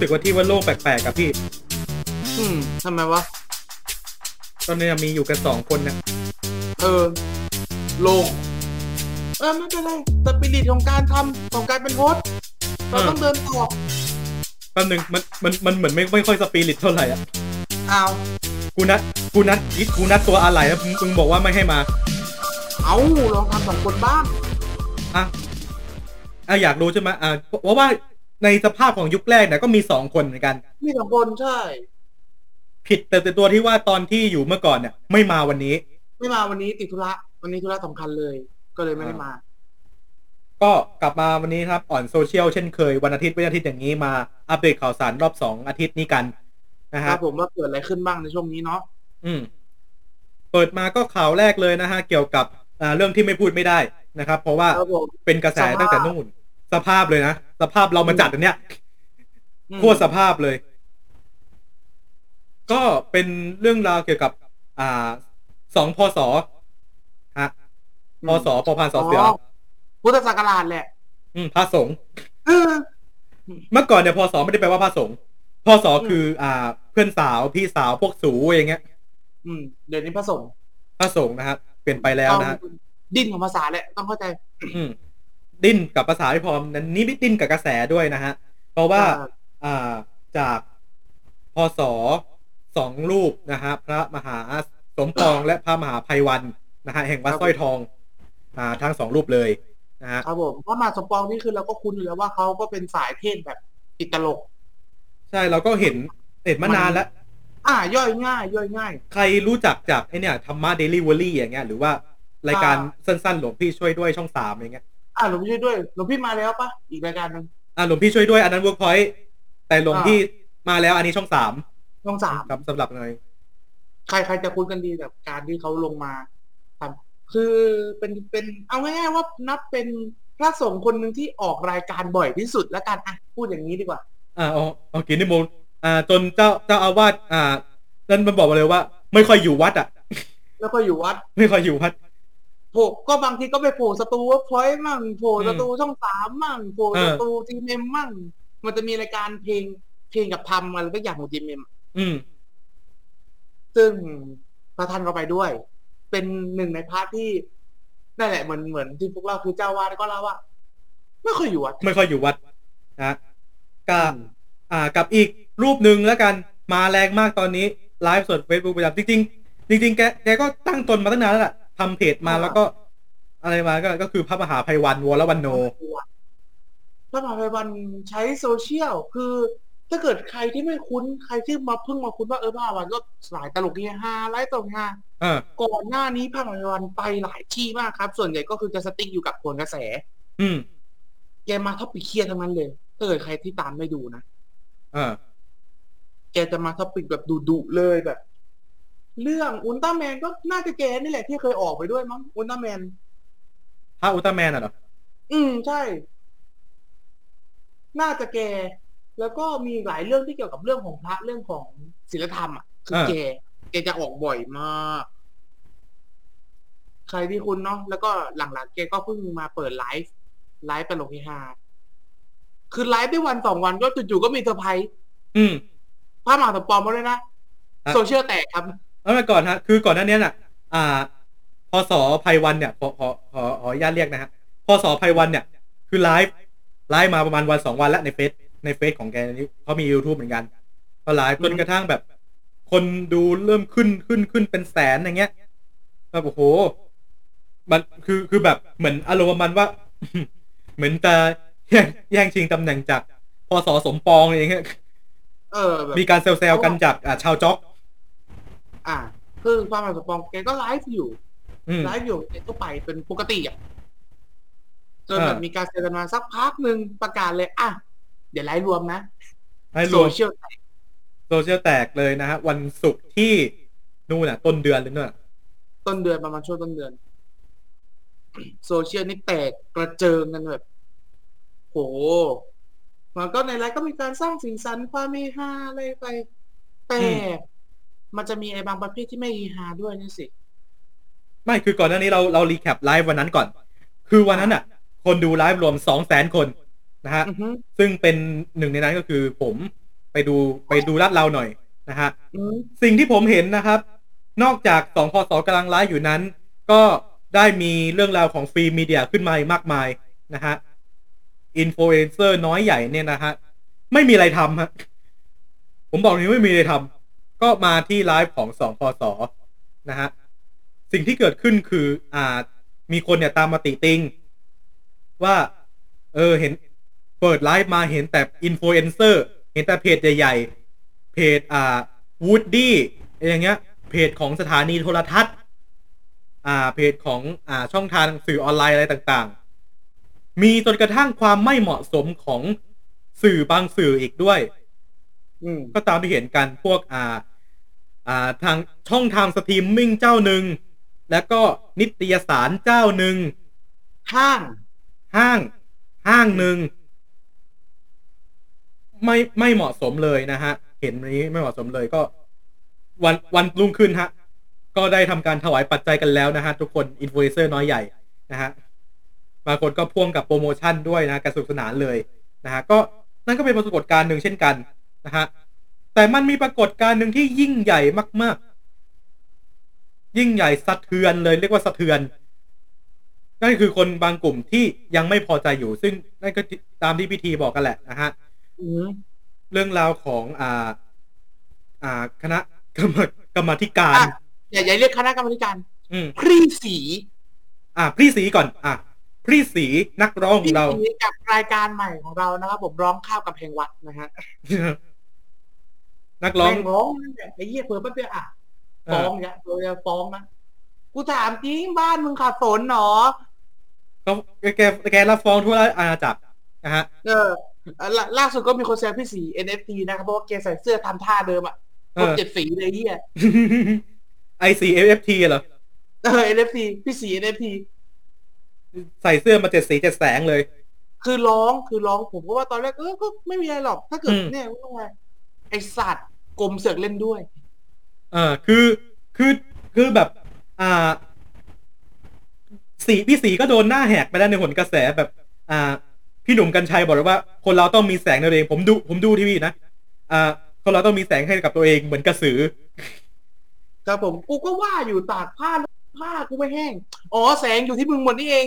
สึกว่าที่ว่าโลกแปลกๆกับพี่ อืมทำไมวะ ตอนนี้มีอยู่กันสองคนนะเออ โลงเออไม่เป็นไรสปิริตของการทำของการเป็นโฮสต์เราต้องเดินต่อแป๊บนึงมันมันมันเหมือนไม่ไม่ค่อยสปิริตเท่าไหร่อะเอากูนัดกูนัดกูนัดตัวอะไรแล้วมึงมึงบอกว่าไม่ให้มา เอาลองทำสองคนบ้างอะอะอยากรู้ใช่ไหมอะเพราะว่า ในสภาพของยุคแรกเนี่ยก็มีสองคนเหมือนกัน มีสองคนใช่ ผิดแต่แต่ตัวที่ว่าตอนที่อยู่เมื่อก่อนเนี่ย ไม่มาวันนี้ ไม่มาวันนี้ติดธุระวันนี้ธุระสำคัญเลย ก็เลยไม่ได้มา ก็กลับมาวันนี้ครับอ่อนโซเชียลเช่นเคยวันอาทิตย์วันอาทิตย์อย่างนี้มาอัปเดตข่าวสารรอบสองอาทิตย์นี้กันนะคฮะรับผมว่าเกิดอะไรขึ้นบ้างในช่วงนี้เนาะอืม เปิดมาก็ข่าวแรกเลยนะฮะเกี่ยวกับอ่าเรื่องที่ไม่พูดไม่ได้นะครับ เพราะว่าครับผมเป็นกระแสสภาพตั้งแต่นู่น สภาพเลยนะ สภาพเรามาจัดอันเนี้ยอืมโคตรสภาพเลย ก็เป็นเรื่องราวเกี่ยวกับ อ่าสองพศฮะพศพอพานสอเสือพุทธศักราชแหละ อืมพระสงฆ์เออเมื่อก่อนเนี่ยพศไม่ได้แปลว่าพระสงฆ์พศคือ อ่า เพื่อนสาวพี่สาวพวกสูอย่างเงี้ย อืม เดี๋ยวนี้พระสงฆ์พระสงฆ์นะครับเปลี่ยนไปแล้วนะฮะต้องดิ้นของภาษาแหละต้องเข้าใจ อืม ดิ้นกับภาษาไม่พอนั้นนี่ไม่ดิ้นกับกระแสด้วยนะฮะ เพราะว่าอ่าอ่าจากพศสองรูปนะฮะพระมหาสมปองและพระมหาภัยวันนะฮะแห่งวัดสร้อยทอง อ่าทั้งสองรูปเลยนะฮะครับผมเพราะมาสมปองนี่คือเราก็คุ้นอยู่แล้วว่าเขาก็เป็นสายเทศแบบติดตลก ใช่เราก็เห็นเห็นมานานแล้วอ่าย่อยง่าย ย่อยง่าย ใครรู้จักจากไอเนี่ยธรรมะเดลิเวอรี่อย่างเงี้ยหรือว่ารายการสั้นๆ หลวงพี่ช่วยด้วยช่องสามอย่างเงี้ย อ่าหลวงพี่ช่วยด้วยหลวงพี่มาแล้วปะอีกรายการหนึ่งอ่าหลวงพี่ช่วยด้วยอันนั้นเวิร์กพอยต์แต่หลวงอ่าพี่มาแล้วอันนี้ช่องสามช่องสามครับสำหรับเลยใครใครจะคุ้นกันดีแบบการที่เขาลงมาทำคือเป็นเป็นเอาง่ายๆว่านับเป็นพระสงฆ์คนหนึ่งที่ออกรายการบ่อยที่สุดแล้วกันอะพูดอย่างนี้ดีกว่า อ่าอ๋อโอเคนิมนต์อ่า จนเจ้าเจ้าอาวาสอ่านั่นมันบอกมาเลยว่า ไม่ค่อยอยู่วัดอะแล้วก็อยู่วัด ไม่ค่อยอยู่วัด โผล่ก็บางทีก็ไปโผล่สตูว่าพอยมั่งโผล่อืมสตูช่องสามมั่งโผล่เอสอตูจีเมมมั่ง มันจะมีรายการเพลงเพลงกับทำอะไรก็อย่างของจีเมมอืม ซึ่งพระท่านก็ไปด้วย เป็นหนึ่งใน part ที่นั่นแหละเหมือนเหมือนที่พวกเราคือเจ้าอาวาสก็เล่าว่า ไม่ค่อยอยู่วัด ไม่ค่อยอยู่วัดนะกับอ่ากับอีกรูปหนึ่งแล้วกันมาแรงมากตอนนี้ไลฟ์สด Facebook ประจำจริงๆจริงๆแกแกก็ตั้งตนมาตั้งนานแล้วแหละ ทำเพจมาแล้วก็ อะไรมาก็ก็คือพระมหาไพรวัลย์วรวณฺโณ พระมหาไพรวัลย์ใช้โซเชียลคือ ถ้าเกิดใครที่ไม่คุ้นใครที่มาเพิ่งมาคุ้นว่าเออพระมหาไพรวัลย์ก็สายตลกเฮฮาไลฟ์ตลกเฮฮาเออก่อนหน้านี้พระมหาไพรวัลย์ไปหลายที่มากครับ ส่วนใหญ่ก็คือจะ stick อยู่กับพวกกระแส อืมแกมา topic เครียดทั้งนั้นเลยถ้าเกิดใครที่ตามไม่ดูนะเออแกจะมา topic แบบดุๆเลยแบบ เรื่องอุลตร้าแมนก็น่าจะแกนี่แหละที่เคยออกไปด้วยมั้งอุลตร้าแมนพระอุลตร้าแมนอะเหรออืมใช่ น่าจะแก แล้วก็มีหลายเรื่องที่เกี่ยวกับเรื่องของพระเรื่องของศีลธรรมอะคือแกแกจะออกบ่อยมาก ใครที่คุ้นเนาะแล้วก็หลังๆแกก็เพิ่งมาเปิด live live ตลกเฮฮาคือไลฟ์ได้วันสองวันก็จู่ๆก็มีเซอร์ไพรส์อืมพระมหาสมปองมาด้วยนะอะโซเชียลแตกครับ แล้วมาก่อนฮะคือก่อนหน้านี้น่ะ อ่าพส.ไพรวัลย์เนี่ยขอขอขอขออนุญาตเรียกนะฮะพส.ไพรวัลย์เนี่ย คือ live live มาประมาณวันสองวันแล้วในเฟซในเฟซของแกนี่เขามี YouTube เหมือนกันก็ไลฟ์จนกระทั่งแบบ คนดูเริ่มขึ้นขึ้นขึ้นเป็นแสนอย่างเงี้ยแบบโอ้โห มันคือคือแบบเหมือนอารมณ์ประมาณว่า เหมือนจะแย่งแย่งชิงตำแหน่งจากพส.สมปองอย่างเงี้ยเออแบบมีการเซลล์กันจากอ่าชาวเน็ต อ่าคือพระมหาสมปองแกก็ไลฟ์อยู่อืมไลฟ์อยู่แกก็ไปเป็นปกติอะจนอ่าแบบมีการเซอร์กันมาสักพักหนึ่งประกาศเลย อะ เดี๋ยวไลฟ์รวมนะให้รโซวมเชียลแตกโซเชียลแตกเลยนะฮะ วันศุกร์ที่นู่นน่ะ ต้นเดือนเลยเนอะต้นเดือนประมาณช่วงต้นเดือน โซเชียลนี่แตกกระเจิงกันแบบ โหมันก็ในไลฟ์ก็มีการสร้างสีสันความเฮฮาอะไรไป แต่ มันจะมีไอ้บางประเภทที่ไม่เฮฮาด้วยนี่สิ ไม่คือก่อนหน้านี้เราเรา recap ไลฟ์วันนั้นก่อน คือวันนั้นอะ คนดูไลฟ์รวมสองแสนคนนะฮะอือฮึซึ่งเป็นหนึ่งในนั้นก็คือผมไปดูไปดูลาดเลาหน่อยนะฮะอืมสิ่งที่ผมเห็นนะครับ นอกจากสองพสกำลังไลฟ์อยู่นั้น ก็ได้มีเรื่องราวของ free media ขึ้นมาอีกมากมายนะฮะอินฟลูเอนเซอร์น้อยใหญ่เนี่ยนะฮะ ไม่มีอะไรทำฮะ ผมบอกเลยไม่มีอะไรทำ ก็มาที่ไลฟ์ของสองพสนะฮะสิ่งที่เกิดขึ้นคือ อ่า มีคนเนี่ยตามมาติติง ว่า เออเห็นเปิดไลฟ์มาเห็นแต่อินฟลูเอนเซอร์เห็นแต่เพจใหญ่ๆ เพจอ่าวูดดี้อย่างเงี้ย เพจของสถานีโทรทัศน์ อ่า เพจของอ่าช่องทางสื่อออนไลน์อะไรต่างๆ มีจนกระทั่งความไม่เหมาะสมของสื่อบางสื่ออีกด้วยอืมก็ตามที่เห็นกันพวกอ่า อ่าทางช่องทางสตรีมมิ่งเจ้าหนึ่ง แล้วก็นิตยสารเจ้าหนึ่ง ห้าง ห้าง ห้างหนึ่ง ไม่ไม่เหมาะสมเลยนะฮะ เห็นนี้ไม่เหมาะสมเลยก็ วันวันรุ่งขึ้นฮะ ก็ได้ทำการถวายปัจจัยกันแล้วนะฮะ ทุกคนอินฟลูเอนเซอร์น้อยใหญ่นะฮะบางคนก็พ่วงกับโปรโมชั่นด้วยนะกระสุกสนานเลยนะฮะก็นั่นก็เป็นปรากฏการณ์หนึ่งเช่นกันนะฮะ แต่มันมีปรากฏการณ์หนึ่งที่ยิ่งใหญ่มาก ๆ ยิ่งใหญ่สะเทือนเลยเรียกว่าสะเทือนนั่นคือคนบางกลุ่มที่ยังไม่พอใจอยู่ ซึ่งนั่นก็ตามที่พิธีบอกกันแหละนะฮะอืมเรื่องราวของอ่า อ่า คณะกรรมกรรมาธิการอะอย่าอย่าเรียกคณะกรรมการ อืมพรีสี อ่าพี่สีก่อน อ่าพี่สีนักร้องขพรีองเราสีกับรายการใหม่ของเรานะครับผมร้องข้าวกับเพลงวัดนะฮะ นักร้องแม่ร้องนั่นแหละไอ้เหี้ยเผื่อแป๊บเดียวอะฟ้องเนี่ยเราจะฟ้องนะกูถามจริงบ้านมึงขาดฝนเหรอเขาแกแกแกรับฟ้องทั่วอาณาจักรนะฮะเออล่าล่าสุดก็มีคนแซวพี่สี NFT นะครับเพราะว่าแกใส่เสื้อทำท่าเดิมอะเอครบอเจ็ดสีเลยเฮียไอซีเอฟทีเหรอเออ NFT พี่สี NFT ใส่เสื้อมาเจ็ดสีเจ็ดแสงเลย คือร้องคือร้องผมก็ว่าตอนแรกเออก็ไม่มีอะไรหรอก ถ้าเกิดอืมเนี่ยว่าไง ไอสัตว์กลมเสือกเล่นด้วย เออคือคือคือแบบ อ่า สีพี่สีก็โดนหน้าแหกไปแล้วในผลกระแสแบบ อ่า พี่หนุ่มกัญชัยบอกเลยว่า คนเราต้องมีแสงในตัวเอง ผมดูผมดูทีวีนะอ่าคนเราต้องมีแสงให้กับตัวเองเหมือนกระสือครับผมกูก็ว่าอยู่ตากผ้าผ้ากูไม่แห้ง อ๋อแสงอยู่ที่มึงหมดนี่เอง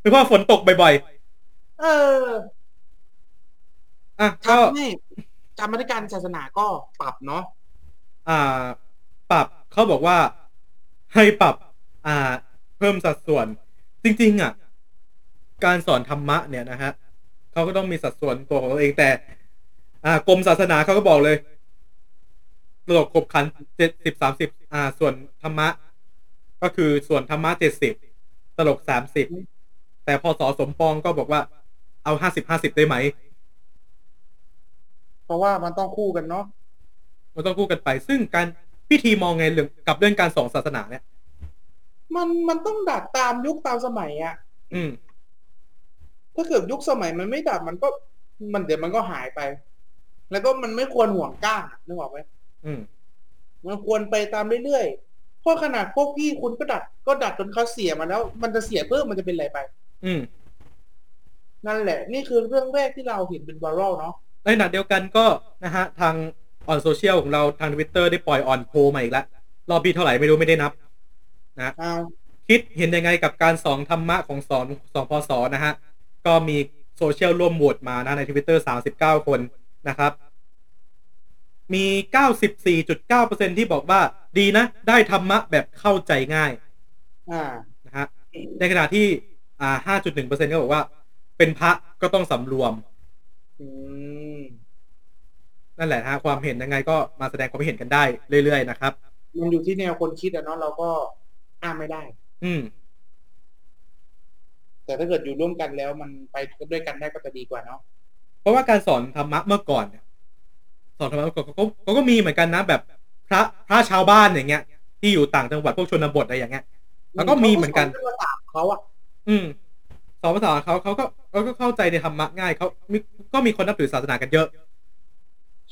หรือว่าฝนตกบ่อยเออๆอะก็ทำให้ก รรมธิการศาสนาก็ปรับเนาะอ่า ปรับเขาบอกว่าให้ปรับอ่า เพิ่มสัดส่วน จริง ๆ อะ การสอนธรรมะเนี่ยนะฮะเขาก็ต้องมีสัดส่วนตัวของตัวเองแต่ อ่ากรมศาสนาเขาก็บอกเลยตลกขบขันเจ็ดสิบสามสิบอ่า ส่วนธรรมะ ก็คือส่วนธรรมะเจ็ดสิบตลกสามสิบแต่พอสอสมปองก็บอกว่าเอาห้าสิบห้าสิบได้ไหม ราะว่ามันต้องคู่กันเนาะมันต้องคู่กันไป ซึ่งการพิธีมองไงเรื่องกับเรื่องการสอนศาสนาเนี่ย มันมันต้องดัดตามยุคตามสมัยอะอืม ถ้าเกิดยุคสมัยมันไม่ดัดมันก็มันเดี๋ยวมันก็หายไป แล้วก็มันไม่ควรห่วงก้างอะนึกออกไหมอืม มันควรไปตามเรื่อยๆเพราะขนาดพวกพี่คุณก็ดัด ก็ดัดจนเขาเสียมาแล้ว มันจะเสียเพิ่มมันจะเป็นอะไรไป อืม นั่นแหละ นี่คือเรื่องแรกที่เราเห็นเป็นไวรัลเนาะ ในขณะเดียวกันก็นะฮะทางอ่อนโซเชียลของเราทางทวิตเตอร์ได้ปล่อยอ่อนโพลมาอีกแล้วรอบปีเท่าไหร่ไม่รู้ไม่ได้นับ นะเอาคิดเห็นยังไงกับการสอนธรรมะของสอนสองพศนะฮะ ก็มีโซเชียลร่วมโหวตมานะในทวิตเตอร์สามสิบเก้าคนนะครับ มีเก้าสิบสี่จุดเก้าเปอร์เซ็นที่บอกว่า ดีนะ ได้ธรรมะแบบเข้าใจง่าย อ่านะฮะในขณะที่อ่าห้าจุดหนึ่งเปอร์เซ็นก็บอกว่า เป็นพระก็ต้องสำรวม อืม นั่นแหละฮะความเห็นยังไงก็มาแสดงความเห็นกันได้เรื่อยๆนะครับมันอยู่ที่แนวคนคิดอะเนาะเราก็อ้ามไม่ได้ อืม แต่ถ้าเกิดอยู่ร่วมกันแล้วมันไปด้วยกันได้ก็จะดีกว่าเนาะเพราะว่าการสอนธรรมะเมื่อก่อนเนี่ยสอนธรรมะเขาก็เขาก็มีเหมือนกันนะแบบพระพระชาวบ้านอย่างเงี้ย ที่อยู่ต่างจังหวัดพวกชนบทอะไรอย่างเงี้ยแล้วก็มีเหมือนกันขาสภาษาเขาอะอืมสอนภาษาเขาเขาก็เขาก็เข้าใจในธรรมะง่ายเขามีก็มีคนนับถือศาสนากันเยอะ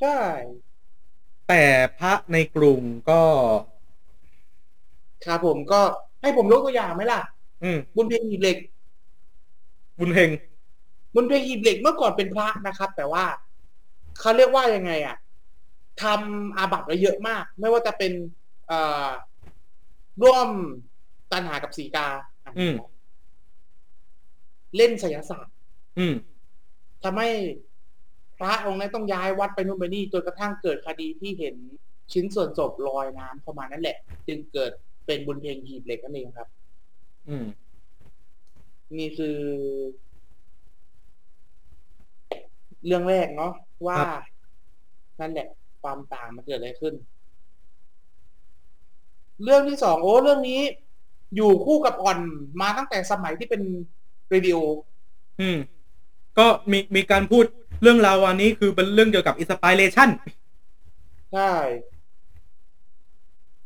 ใช่ แต่พระในกรุงก็ครับผมก็ให้ผมยกตัวอย่างไหมล่ะ อืมบุญเพ็งหีบเหล็ก บุญเฮงบุญเพ็งหีบเหล็กเมื่อก่อนเป็นพระนะครับ แต่ว่าเขาเรียกว่ายังไงอะทำอาบัติไว้เยอะมาก ไม่ว่าจะเป็นเอ่อร่วมตันหากับสีกาอืมเล่นไสยศาสตร์อืมทำให้ พระองค์นั้นต้องย้ายวัดไปนู่นไปนี่จนกระทั่งเกิดคดีที่เห็นชิ้นส่วนศพลอยน้ำเข้ามานั่นแหละ จึงเกิดเป็นบุญเพลงหีบเหล็กนั่นเองครับ อืมนี่คือ เรื่องแรกเนาะว่าครับนั่นแหละ ความต่างมันเกิดอะไรขึ้น เรื่องที่สองโอ้เรื่องนี้ อยู่คู่กับอ่อนมาตั้งแต่สมัยที่เป็นเรดิโออืม ก็มีมีการพูด เรื่องราวอันนี้คือเป็นเรื่องเกี่ยวกับ inspirationใช่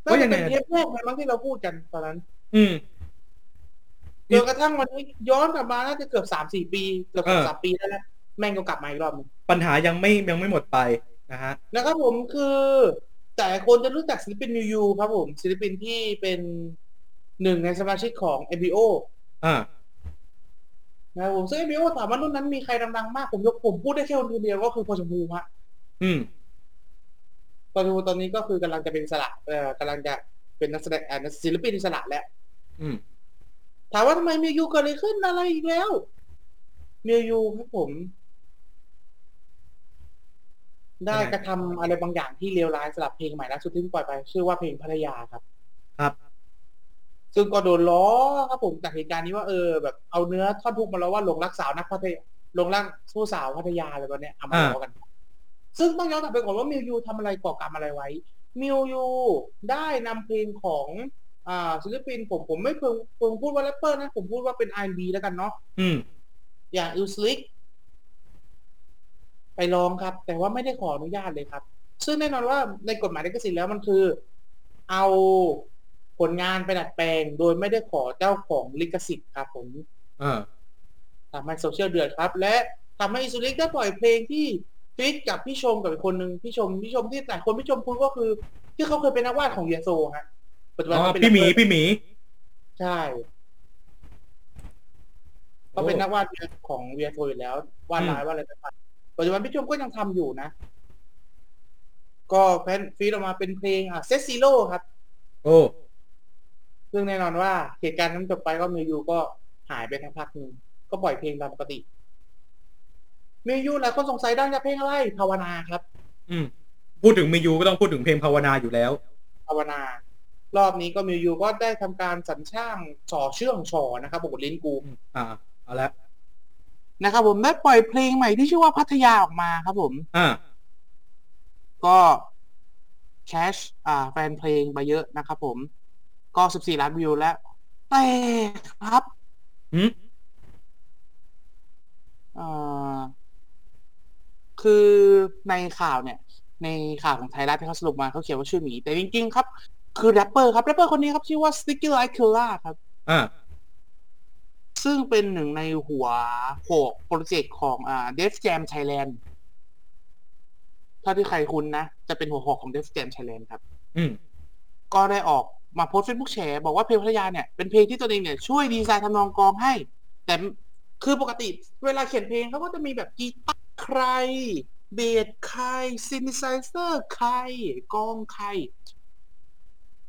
ว่ายัน่างจะไงเป็นเทปแรกเลยมั้งที่เราพูดกันตอนนั้น อืมจนกระทั่งวันนี้ย้อนกลับมาน่าจะเกือบสามสี่ปีเกือบเออสามปีแล้วนะแม่งก็กลับมาอีกรอบหนึงปัญหายังไม่ยังไม่หมดไปนะฮะนะครับผมคือ แต่คนจะรู้จักศิลปินมิวยูครับผมศิลปินที่เป็นหนึ่งในสมาชิกของ MBO อ่า นะครับผมซึ่ง MBO ถามว่ารุ่นนั้นมีใครดังๆมากผมยกผมพูดได้แค่คนเดียวก็คือพอชมพูฮะอืมพอชมพูตอนนี้ก็คือกำลังจะเป็นอิสระเอ่อกำลังจะเป็นนักแสดงอ่าศิลปินอิสระแล้วอืมถามว่าทำไมมิวยูเกิดอะไรขึ้นอะไรอีกแล้วมิวยูครับผม ได้ยังไงกระทำอะไรบางอย่างที่เลวร้ายสำหรับเพลงใหม่ล่าสุดที่เพิ่งปล่อยไป ชื่อว่าเพลงภรรยาครับ ครับ ซึ่งก็โดนล้อครับผมจากเหตุการณ์นี้ว่าเออแบบเอาเนื้อท่อนทุกมาแล้วว่าหลงรักสาวนักพัทยาหลงรักสู้สาวพัทยาอะไรแบบเนี้ยเอามาล้อกัน ซึ่งต้องย้อนกลับไปก่อนว่า MEYOU ทำอะไรก่อกรรมอะไรไว้ MEYOU ได้นำเพลงของอ่าศิลปินผมผมไม่เพิ่งเพิ่งพูดว่าแรปเปอร์นะ ผมพูดว่าเป็น R&B แล้วกันเนาะอืม อย่าง ILLSLICK ไปร้องครับ แต่ว่าไม่ได้ขออนุญาตเลยครับ ซึ่งแน่นอนว่าในกฎหมายลิขสิทธิ์แล้วมันคือ เอา ผลงานไปดัดแปลงโดยไม่ได้ขอเจ้าของลิขสิทธิ์ครับผมอ่าทำให้โซเชียลเดือดครับ และทำให้อิสุลิกได้ปล่อยเพลงที่ฟิตกับพี่ชมกับอีกคนหนึ่งพี่ชมพี่ชมที่แต่คนพี่ชมคุณก็คือ ที่เขาเคยเป็นนักวาดของเยโซฮะปัจจุบันอ๋อเขาเป็นพี่หมีแรปเปอร์พี่หมี ใช่เขาเป็นนักวาดของเวียโซอยู่แล้ววาดลายวาดอะไรต่างๆปัจจุบันพี่ชมก็ยังทำอยู่นะ ก็แพนฟีดออกมาเป็นเพลงอะเซซิโลครับ โอ้ ซึ่งแน่นอนว่าเหตุการณ์นั้นจบไปก็มิวยูก็หายไปทักพักหนึ่งก็ปล่อยเพลงตามปกติมิวยูหลายคนสงสัยดังจากเพลงอะไรภาวนาครับ อืมพูดถึงมิยูก็ต้องพูดถึงเพลงภาวนาอยู่แล้ว ภาวนารอบนี้ก็มิวยูก็ได้ทำการสรรช่างฉอเชื่องฉอนะครับบอกว่าลิ้นกูอ่าเอาละนะครับผมได้ปล่อยเพลงใหม่ที่ชื่อว่าพัทยาออกมาครับผมอ่าก็แคชอ่า แฟนเพลงไปเยอะนะครับผม ก็ 14 ล้านวิวแล้ว แต่ครับหืมเอ่อคือในข่าวเนี่ย ในข่าวของไทยรัฐที่เขาสรุปมาเขาเขียนว่าชื่อหมี แต่จริงๆครับ คือแรปเปอร์ครับแรปเปอร์คนนี้ครับ ชื่อว่า Stickyrice Killah ครับอ่าซึ่งเป็นหนึ่งในหัวหอกโปรเจกต์ของอ่า Def Jam Thailand ถ้าที่ใครคุ้นนะ จะเป็นหัวหอกของ Def Jam Thailand ครับ อืมก็ได้ออก มาโพสต์เฟซบุ๊กแชร์บอกว่าเพลงพัทยาเนี่ยเป็นเพลงที่ตัวเองเนี่ยช่วยดีไซน์ทำนองกลองให้ แต่คือปกติเวลาเขียนเพลงเขาก็จะมีแบบกีตาร์ใคร เบสใคร synthesizer ใครกลองใคร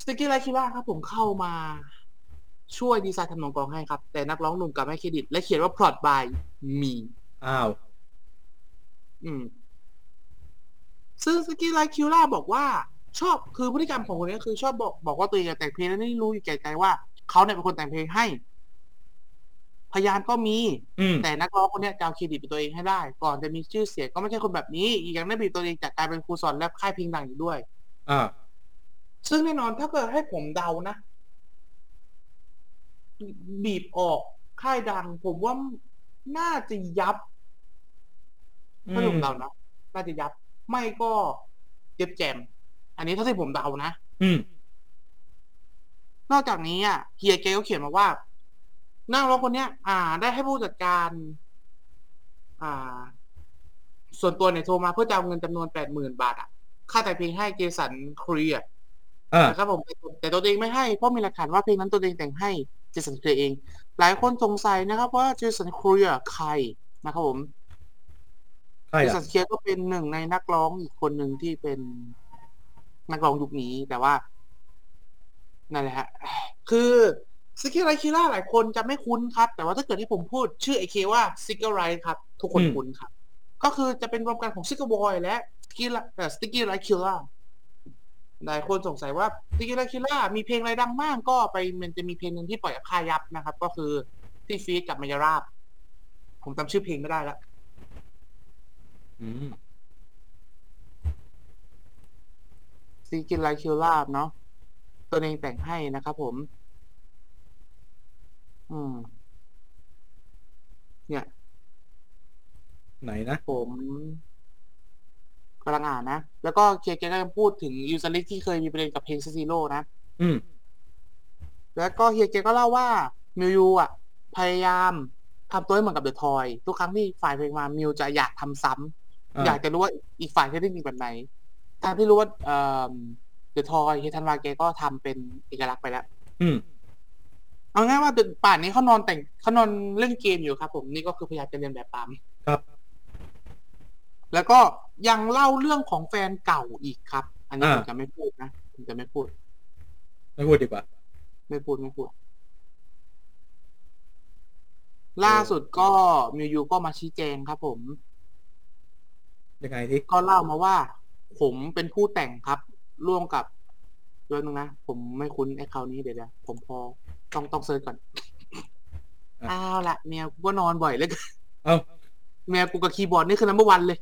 Stickyrice Killah ครับผมเข้ามาช่วยดีไซน์ทำนองกลองให้ครับ แต่นักร้องหนุ่มกลับให้เครดิต และเขียนว่า prod by me อ้าว อืมซึ่งสกี้ไลคิวล่าบอกว่า ชอบคือพฤติกรรมของคนนี้คือชอบบอกบอกว่าตัวเองแต่งเพลงแล้วนี่รู้อยู่แก่ใจว่าเขาเนี่ยเป็นคนแต่งเพลงให้ พยานก็มีอืมแต่นักร้องคนเนี้ยจะเอาเครดิตเป็นตัวเองให้ได้ ก่อนจะมีชื่อเสียงก็ไม่ใช่คนแบบนี้ อีกอย่างได้บีบตัวเองจากการเป็นครูสอนแรปค่ายเพลงดังอยู่ด้วยอ่าซึ่งแน่นอนถ้าเกิดให้ผมเดานะ บีบออกค่ายดัง ผมว่าน่าจะยับอืถ้าผมมเดานะน่าจะยับ ไม่ก็เจ็บแจม อันนี้เท่าที่ผมเดานะอืม นอกจากนี้อะเฮียเกก็เขียนมาว่า นักร้องคนเนี้ย อ่า ได้ให้ผู้จัดการ อ่า ส่วนตัวเนี่ยโทรมาเพื่อจะเอาเงินจำนวนแปดหมื่นบาทอะ ค่าแต่งเพลงให้เจสันครีอะอ่านะครับผมแต่แต่ตัวเองไม่ให้เพราะมีหลักฐานว่าเพลงนั้นตัวเองแต่งให้เจสันเคลียร์เอง หลายคนสงสัยนะครับ ว่าเจสันเคลียร์ใครนะครับผมใครเจอะสันเคลียร์ก็เป็นหนึ่งในนักร้องอีกคนหนึ่งที่เป็น นักร้องยุคนี้ แต่ว่านั่นแหละฮะคือซิกเกอร์ไรคิล่าหลายคนจะไม่คุ้นครับ แต่ว่าถ้าเกิดที่ผมพูดชื่อไอเคว่าซิกเกอร์ไรครับ ทุกคนอืมคุ้นครับ ก็คือจะเป็นรวมกันของซิกเกอร์บอยและสกิลสติกเกอร์ไรคิล่าหลายคนสงสัยว่าสติกเกอร์ไรคิล่ามีเพลงอะไรดังมากก็ไปมันจะมีเพลงหนึ่งที่ปล่อยกับค่ายยับนะครับ ก็คือที่ฟีดกับมายาราบ ผมจำชื่อเพลงไม่ได้แล้ว อืม ซีกินไลคิวลาบเนาะตัวเองแต่งให้นะครับผม อืม เนี่ย ไหนนะผมกำลังอ่านนะ แล้วก็เคียร์แกก็ยังพูดถึงยูซาริที่เคยมีประเด็นกับเพลงซ z โร่นะ อืม แล้วก็เฮียเกก็เล่าว่า มิวยูอะ พยายามทำตัวให้เหมือนกับเดอะทอย ทุกครั้งที่ฝ่ายเพลงมามิวจะอยากทำซ้ำอ่าอยากจะรู้ว่าอีกฝ่ายที่ได้มีแบบไหน ทางที่รู้ว่าเอ่อเดอะทอยเฮียธันวาแกก็ทำเป็นเอกลักษณ์ไปแล้ว อืมเอาง่ายว่าป่านนี้เขานอนแต่งเขานอนเล่นเกมอยู่ครับ ผมนี่ก็คือพยายามจะเรียนแบบตามครับ แล้วก็ยังเล่าเรื่องของแฟนเก่าอีกครับ อันนี้อ่าผมจะไม่พูดนะผมจะไม่พูด ไม่พูดดีกว่า ไม่พูดไม่พูด ล่าสุดก็มิวยูก็มาชี้แจงครับผมยังไงที่ก็เล่ามาว่า ผมเป็นผู้แต่งครับ ร่วมกับเรื่องนึงนะ ผมไม่คุ้นไอ้คราวนี้เดี๋ยวๆผมพอต้องต้อง searchก่อนอ้าวละแมวกูก็นอนบ่อยเหลยเอ้าแมวกูกับคีย์บอร์ดนี่คือ number one เลย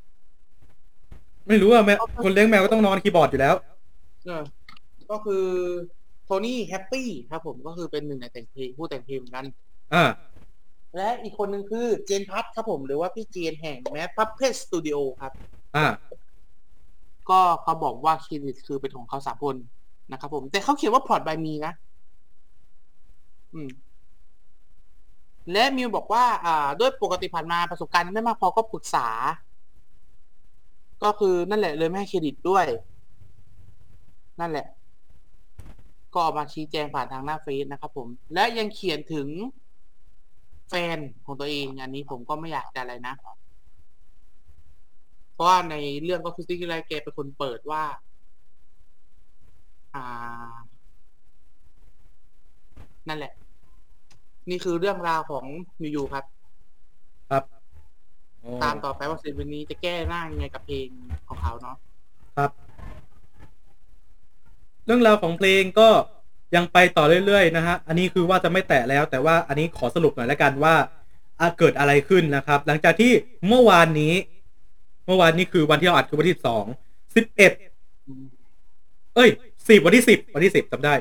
ไม่รู้อะแมวคนเลี้ยงแมวก็ต้องนอนคีย์บอร์ดอยู่แล้วเออก็คือโทนี่แฮปปี้ครับผมก็คือเป็นหนึ่งในแต่งเพลงผู้แต่งเพลงเหมือนกันอ่าและอีกคนหนึ่งคือเจนพัทครับผมหรือว่าพี่เจนแห่งแม p พั p เพ t สตูดิโอครับ อ่า ก็เขาบอกว่าเครดิตคือเป็นของเขาสามคนนะครับผม แต่เขาเขียนว่าพอร์ตบายมีนะ อืม และมิวบอกว่า อ่า ด้วยปกติผ่านมาประสบการณ์ไม่มากพอก็ปรึกษา ก็คือนั่นแหละเลยไม่ให้เครดิตด้วย นั่นแหละ ก็ออกมาชี้แจงผ่านทางหน้าเฟซนะครับผม และยังเขียนถึงแฟนของตัวเอง อันนี้ผมก็ไม่อยากจะอะไรนะ ราะว่าในเรื่องก็คือซิกกี้ไรแกเป็นคนเปิดว่า อ่า นั่นแหละ นี่คือเรื่องราวของมิวยูครับ ครับโอ้ตามต่อไปว่าศิลปินนี้จะแก้หน้ายังไงกับเพลงของเขาเนาะครับ เรื่องราวของเพลงก็ยังไปต่อเรื่อยๆนะฮะ อันนี้คือว่าจะไม่แตะแล้ว แต่ว่าอันนี้ขอสรุปหน่อยแล้วกันว่าอะเกิดอะไรขึ้นนะครับ หลังจากที่เมื่อวานนี้ เมื่อวานนี้คือวันที่เราอัดคือวันที่สองสิบเอ็ดเอ้ยสิบวันที่สิบวันที่สิบจำได้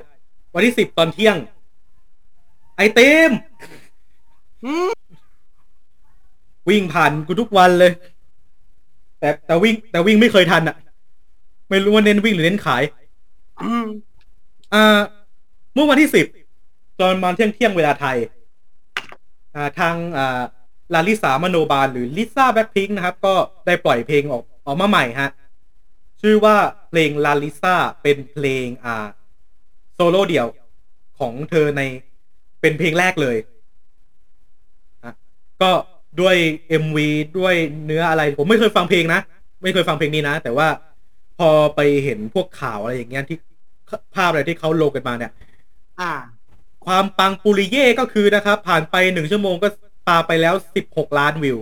วันที่สิบตอนเที่ยง ไอเต็มวิ่งผ่านกูทุกวันเลย แต่แต่วิ่ง แต่วิ่งไม่เคยทันอะไม่รู้ว่าเน้นวิ่งหรือเน้นขายอ่า เมื่อวันที่สิบตอนมาเที่ยงเที่ยงเวลาไทย อ่า ทางอ่า ลาลิสามโนบาลหรือลิซ่าแบ็คพิงนะครับ ก็ได้ปล่อยเพลงออกออกมาใหม่ฮะ ชื่อว่าเพลงลาลิซ่าเป็นเพลงอ่าโซโล่เดี่ยวของเธอในเป็นเพลงแรกเลยอะก็ด้วย MV ด้วยเนื้ออะไร ผมไม่เคยฟังเพลงนะ ไม่เคยฟังเพลงนี้นะ แต่ว่าพอไปเห็นพวกข่าวอะไรอย่างเงี้ยที่ภาพอะไรที่เขาลงกันมาเนี่ย อ่า ความปังปุริเย่ก็คือนะครับ ผ่านไปหนึ่งชั่วโมงก็ ปาไปแล้วสิบหกล้านวิว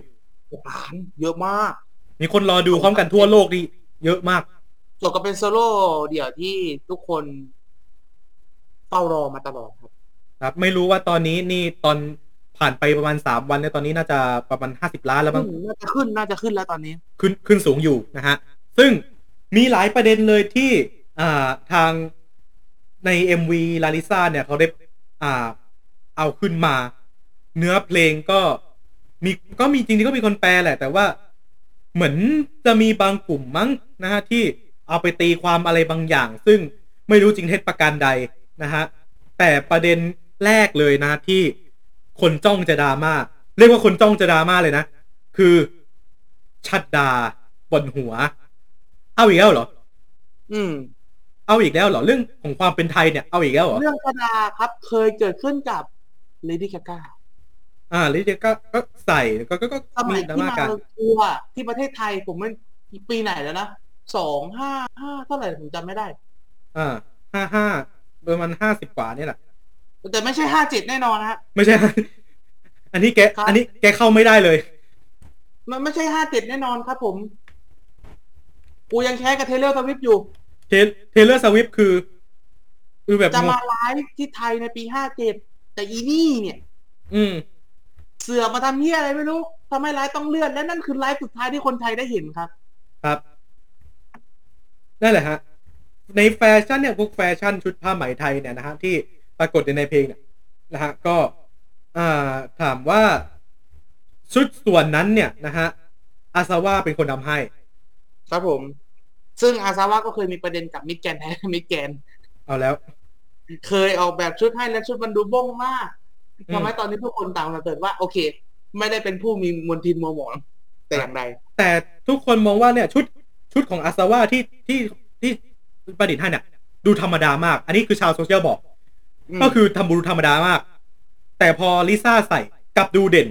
หกล้านเยอะมากมีคนรอดูพร้อมกันทั่วโลกนี่เยอะมาก จบก็เป็นโซโล่เดี่ยวที่ทุกคนเฝ้ารอมาตลอดครับ ครับ ไม่รู้ว่าตอนนี้นี่ตอนผ่านไปประมาณสามวันเนี่ยตอนนี้น่าจะประมาณห้าสิบล้านแล้วมั้งอืมน่าจะขึ้นน่าจะขึ้นแล้วตอนนี้ ขึ้นขึ้นสูงอยู่นะฮะ ซึ่งมีหลายประเด็นเลยที่อ่าทางใน MV ลาลิซ่าเนี่ยเขาได้อ่าเอาขึ้นมา เนื้อเพลงก็มีก็มีจริงๆก็มีคนแปลแหละ แต่ว่าเหมือนจะมีบางกลุ่มมั้งนะฮะที่เอาไปตีความอะไรบางอย่าง ซึ่งไม่รู้จริงเท็จประการใดนะฮะแต่ประเด็นแรกเลยนะที่คนจ้องจะดราม่าเรียกว่าคนจ้องจะดราม่าเลยนะ คือชัดดาบนหัว เอาอีกแล้วเหรอ อืม เอาอีกแล้วเหรอ เรื่องของความเป็นไทยเนี่ยเอาอีกแล้วเหรอ เรื่องกระดาครับเคยเกิดขึ้นกับเลดี้กาก้า อ่าลิเดียก็ก็ใส่ก็ก็ก็สมัมียดราที่ม่ามากัน ทัวร์ที่ประเทศไทยผมไม่ปีไหนแล้วนะสองห้าห้าเท่าไหร่ผมจำไม่ได้ อ่าห้าห้าประมาณห้าสิบกว่านี่แหละ แต่ไม่ใช่ห้าเจ็ดแน่นอนนะฮะ ไม่ใช่ อันนี้แก ครับ อันนี้แกเข้าไม่ได้เลย มันไม่ใช่ห้าเจ็ดแน่นอนครับผม กูยังแค่กับเทเลอร์สวิฟอยู่ เทเทเลอร์สวิฟคือ คือแบบจะงมางไลฟ์ที่ไทยในปีห้าเจ็ดแต่อีนี่เนี่ย อืม เสือกมาทำเหี้ยอะไรไม่รู้ทำให้ไลฟ์ต้องเลื่อน และนั่นคือไลฟ์สุดท้ายที่คนไทยได้เห็นครับ ครับนั่นแหละฮะ ในแฟชั่นเนี่ยพวกแฟชั่นชุดผ้าไหมไทยเนี่ยนะฮะที่ปรากฏในเพลงเนี่ยนะฮะก็อ่าถามว่าชุดส่วนนั้นเนี่ยนะฮะอาซาว่าเป็นคนทำให้ ครับผม ซึ่งอาซาวะก็เคยมีประเด็นกับมิดแกนไทยมิดแกน เอาแล้ว เคยออกแบบชุดให้และชุดมันดูบ้งมากอืม ทำให้ตอนนี้ทุกคนต่างมาเกิดว่า โอเค ไม่ได้เป็นผู้มีมนทินมัวหมองแต่อย่างใดแต่ทุกคนมองว่าเนี่ยชุดชุดของอาซาว่าที่ที่ที่ประดิษฐ์ให้เนี่ยดูธรรมดามาก อันนี้คือชาวโซเชียลบอกมก็คือทำบูดูธรรมดามาก แต่พอลิซ่าใส่กลับดูเด่น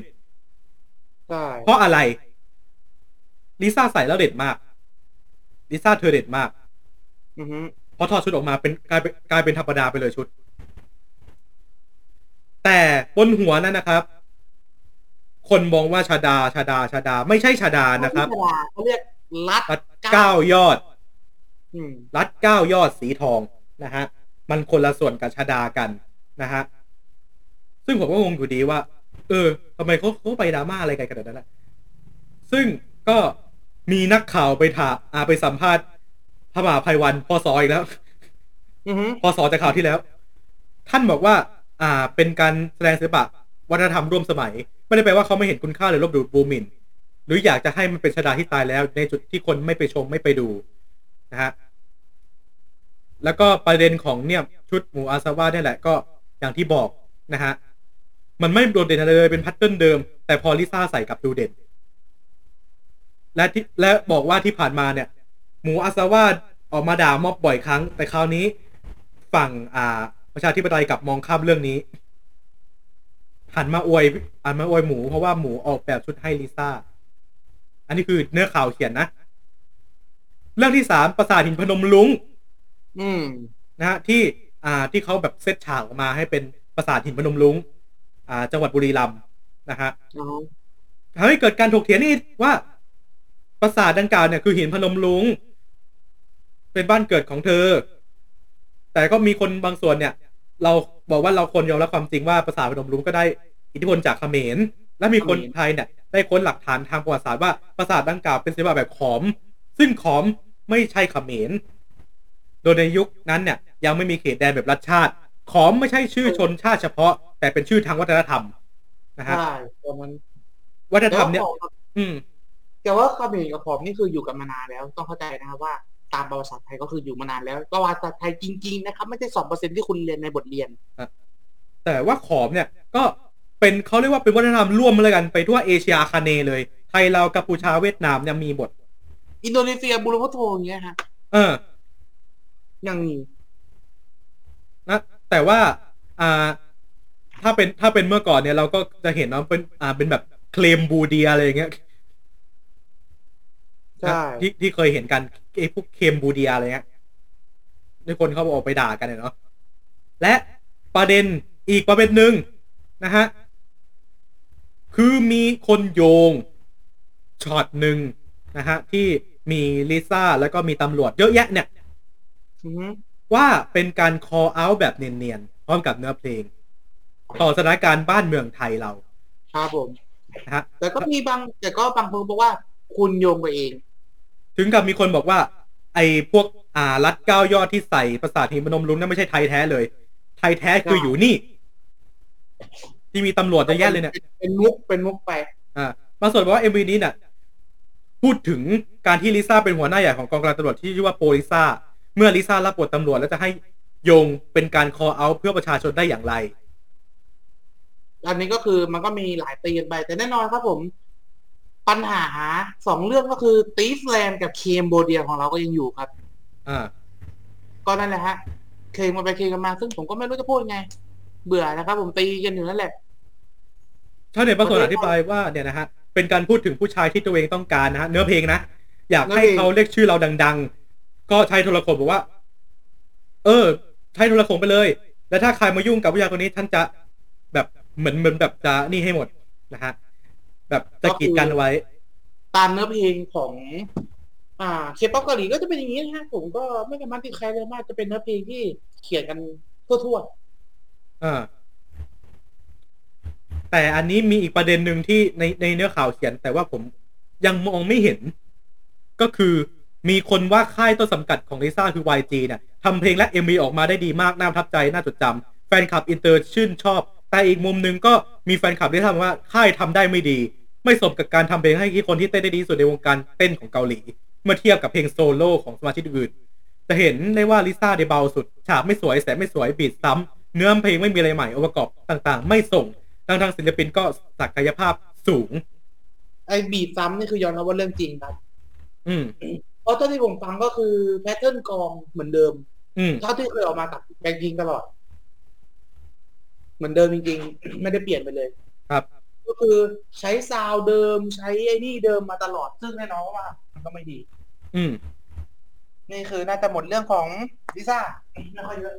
ใช่เพราะอะไรลิซ่าใส่แล้วเด่นมากลิซ่าเธอเด่นมากอือฮึพอถอดชุดออกมาเป็นกลายเป็นกลายเป็นธรรมดาไปเลยชุด แต่บนหัวนั้นนะครับ คนมองว่าชาดาชาดาชาดา ไม่ใช่ชาดานะครับเขาเรียกเขาเรียกรัดรัดเก้ายอดอืมรัดเก้ายอดสีทองนะฮะมันคนละส่วนกับชาดากันนะฮะซึ่งผมก็งงอยู่ดีว่า เออทำไมเขาเขาไปดราม่าอะไรกันขนาดนั้นนะซึ่งก็มีนักข่าวไปถามอาไปสัมภาษณ์พระมหาภัยวันพศอีกแล้วอือฮึพศจากข่าวที่แล้ว ท่านบอกว่า อ่า เป็นการแสดงศิลปะวัฒนธรรมร่วมสมัย ไม่ได้แปลว่าเขาไม่เห็นคุณค่าหรือลบหลู่บูมิน หรืออยากจะให้มันเป็นชดาที่ตายแล้ว ในจุดที่คนไม่ไปชมไม่ไปดูนะฮะแล้วก็ประเด็นของเนี่ยชุดหมูอาซาว่าเนี่ยแหละก็อย่างที่บอกนะฮะมันไม่โดดเด่นอะไรเลยเป็น pattern เดิม แต่พอลิซ่าใส่กลับดูเด่น และที่และบอกว่าที่ผ่านมาเนี่ย หมู Asava ออกมาด่าม็อบบ่อยครั้ง แต่คราวนี้ฝั่งอ่า ประชาธิปไตยกลับมองข้ามเรื่องนี้ หันมาอวยหันมาอวยหมู เพราะว่าหมูออกแบบชุดให้ลิซ่า อันนี้คือเนื้อข่าวเขียนนะ เรื่องที่สามปราสาทหินพนมรุ้งอืมนะฮะที่อ่าที่เขาแบบเซตฉากออกมาให้เป็นปราสาทหินพนมลุงอ่า จังหวัดบุรีรัมย์นะฮะอ๋อทำให้เกิดการถกเถียงนี่ว่าปราสาทดังกล่าวเนี่ยคือหินพนมลุง เป็นบ้านเกิดของเธอ แต่ก็มีคนบางส่วนเนี่ย เราบอกว่าเราคนยอมรับความจริงว่าปราสาทพนมลุงก็ได้อิทธิพลจากเขมร และมีคนไทยเนี่ย ได้ค้นหลักฐานทางประวัติศาสตร์ว่าปราสาทดังกล่าวเป็นศิลปะแบบขอม ซึ่งขอมไม่ใช่เขมร โดยในยุคนั้นเนี่ย ยังไม่มีเขตแดนแบบรัฐชาติ ขอมไม่ใช่ชื่อชนชาติเฉพาะ แต่เป็นชื่อทางวัฒนธรรมนะฮะใช่ประมาณวัฒนธรรมเนี่ยแต่ว่าอืมแต่ว่าเขมรกับขอมนี่คืออยู่กันมานานแล้วต้องเข้าใจนะครับว่า ตามประวัติศาสตร์ไทยก็คืออยู่มานานแล้วประวัติศาสตร์ไทยจริงๆนะครับไม่ใช่สองเปอร์เซ็นที่คุณเรียนในบทเรียนแต่ว่าขอมเนี่ยก็เป็นเขาเรียกว่าเป็นวัฒนธรรมร่วมมาเลยกันไปทั่วเอเชียอาคาเนย์เลย ไทยเราวกัมพูชาเวียดนามเนี่ยมีหมดอินโดนีเซียบูรพโทอย่างเงี้ยฮะเออยังมีนะแต่ว่า อ่า ถ้าเป็นถ้าเป็นเมื่อก่อนเนี่ยเราก็จะเห็นว่าเป็นอ่าเป็นแบบเคลมบูเดียอะไรอย่างเงี้ยใช่นะที่ที่เคยเห็นกัน ไอ้พวกเคมบูเดียอะไรเงี้ยทุกคนเขาออกไปด่ากันเนาะและประเด็นอีกประเด็นหนึ่งนะฮะ คือมีคนโยงช็อตหนึ่งนะฮะ ที่มีลิซ่าแล้วก็มีตำรวจเยอะแยะเนี่ยอือฮึว่าเป็นการ call out แบบเนียนๆพร้อมกับเนื้อเพลง ต่อสถานการณ์บ้านเมืองไทยเรา ครับผมนะฮะแต่ก็มีบางแต่ก็บางคนบอกว่าคุณโยงไปเอง ถึงกับมีคนบอกว่า ไอ้พวกอ่ารัดเก้ายอดที่ใส่ภาษาทหินพนมรุ้งนั่นไม่ใช่ไทยแท้เลย ไทยแท้คืออยู่นี่ ที่มีตำรวจจะแยะเลยเนี่ย เป็นมุกเป็นมุกไป อ่าบางส่วนบอกว่าเอ็มวีนี้เนี่ยพูดถึงการที่ลิซ่าเป็นหัวหน้าใหญ่ของกองกำลังตำรวจที่ชื่อว่าโปลิซ่า เมื่อลิซ่ารับบทตำรวจแล้วจะให้โยงเป็นการ call out เพื่อประชาชนได้อย่างไรอันนี้ก็คือมันก็มีหลายตีกันไป แต่แน่นอนครับผม ปัญหาสองเรื่องก็คือตีฟแลนด์กับเคมโบเดียของเราก็ยังอยู่ครับอ่าก็นั่นแหละฮะ เคลมกันไปเคลมกันมา ซึ่งผมก็ไม่รู้จะพูดไง เบื่อนะครับ ผมตีกันอยู่นั่นแหละชาวเน็ตบางส่วนอธิบายว่าเนี่ยนะฮะเป็นการพูดถึงผู้ชายที่ตัวเองต้องการนะฮะเนื้อเพลงนะอยากให้เนื้อเพลงเขาเรียกชื่อเราดัง ๆ ก็ใช้โทรโขงบอกว่า เออ ใช้โทรโขงไปเลย แล้วถ้าใครมายุ่งกับผู้ชายคนนี้ท่านจะแบบเหมือนเหมือนแบบจะนี่ให้หมดนะฮะ แบบจะกีดกันไว้ ตามเนื้อเพลงของ อ่าเคป๊อปเกาหลีก็จะเป็นอย่างนี้นะฮะผมก็ไม่สามารถติใครเลยมักจะเป็นเนื้อเพลงที่เขียนกันทั่วอ่าแต่อันนี้มีอีกประเด็นหนึ่งที่ในในเนื้อข่าวเขียน แต่ว่าผมยังมองไม่เห็น ก็คือมีคนว่าค่ายต้นสังกัดของลิซ่าคือ YG เนี่ยทำเพลงและ MV ออกมาได้ดีมาก น่าประทับใจ น่าจดจำแฟนคลับอินเตอร์ชื่นชอบ แต่อีกมุมหนึ่งก็มีแฟนคลับที่ทำว่าค่ายทำได้ไม่ดี ไม่สมกับการทำเพลงให้คนที่เต้นได้ดีที่สุดในวงการเต้นของเกาหลี เมื่อเทียบกับเพลงโซโล่ของสมาชิกอื่นจะเห็นได้ว่าลิซ่าได้เบาสุด ฉากไม่สวยแสงไม่สวย beat ซ้ำเนื้อเพลงไม่มีอะไรใหม่องค์ประกอบต่างๆ ไม่ส่งทางทางศิลปินก็ศักยภาพสูงๆไอ้ beat ซ้ำนี่คือยอมรับว่าเรื่องจริงครับ อืมเพราะเท่าที่ผมฟังก็คือ pattern กลองเหมือนเดิม อืมเท่าที่เคยออกมากับแบงค์พิงตลอด เหมือนเดิมจริงๆ ไม่ได้เปลี่ยนไปเลย ครับ ก็คือใช้ซาวด์เดิมใช้ไอ้นี่เดิมมาตลอดซึ่งแน่นอนว่ามันก็ไม่ดี อืม นี่คือน่าจะหมดเรื่องของลิซ่าไม่ค่อยเยอะ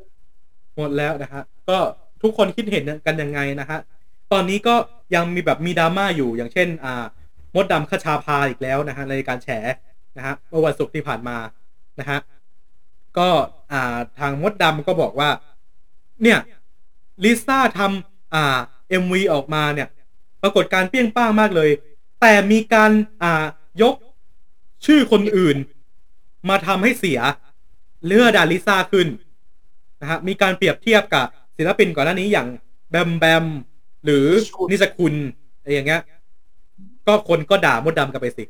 หมดแล้วนะฮะก็ทุกคนคิดเห็นกันยังไงนะฮะตอนนี้ก็ยังมีแบบมีดราม่าอยู่อย่างเช่น อ่ามดดำคชาพาอีกแล้วนะฮะในการแฉนะฮะเมื่อวันศุกร์ที่ผ่านมานะฮะก็อ่าทางมดดำก็บอกว่า เนี่ยลิซ่าทำอ่าเอ็มวีออกมาเนี่ย ปรากฏการณ์เปรี้ยงป้างมากเลย แต่มีการอ่ายกชื่อคนอื่น มาทำให้เสียเลือดาลิซ่าขึ้นนะฮะมีการเปรียบเทียบกับศิลปินก่อนหน้านี้อย่างแบมแบมหรือนิสคุณอะไรอย่างเงี้ย ก็คนก็ด่ามดดำกันไปสิ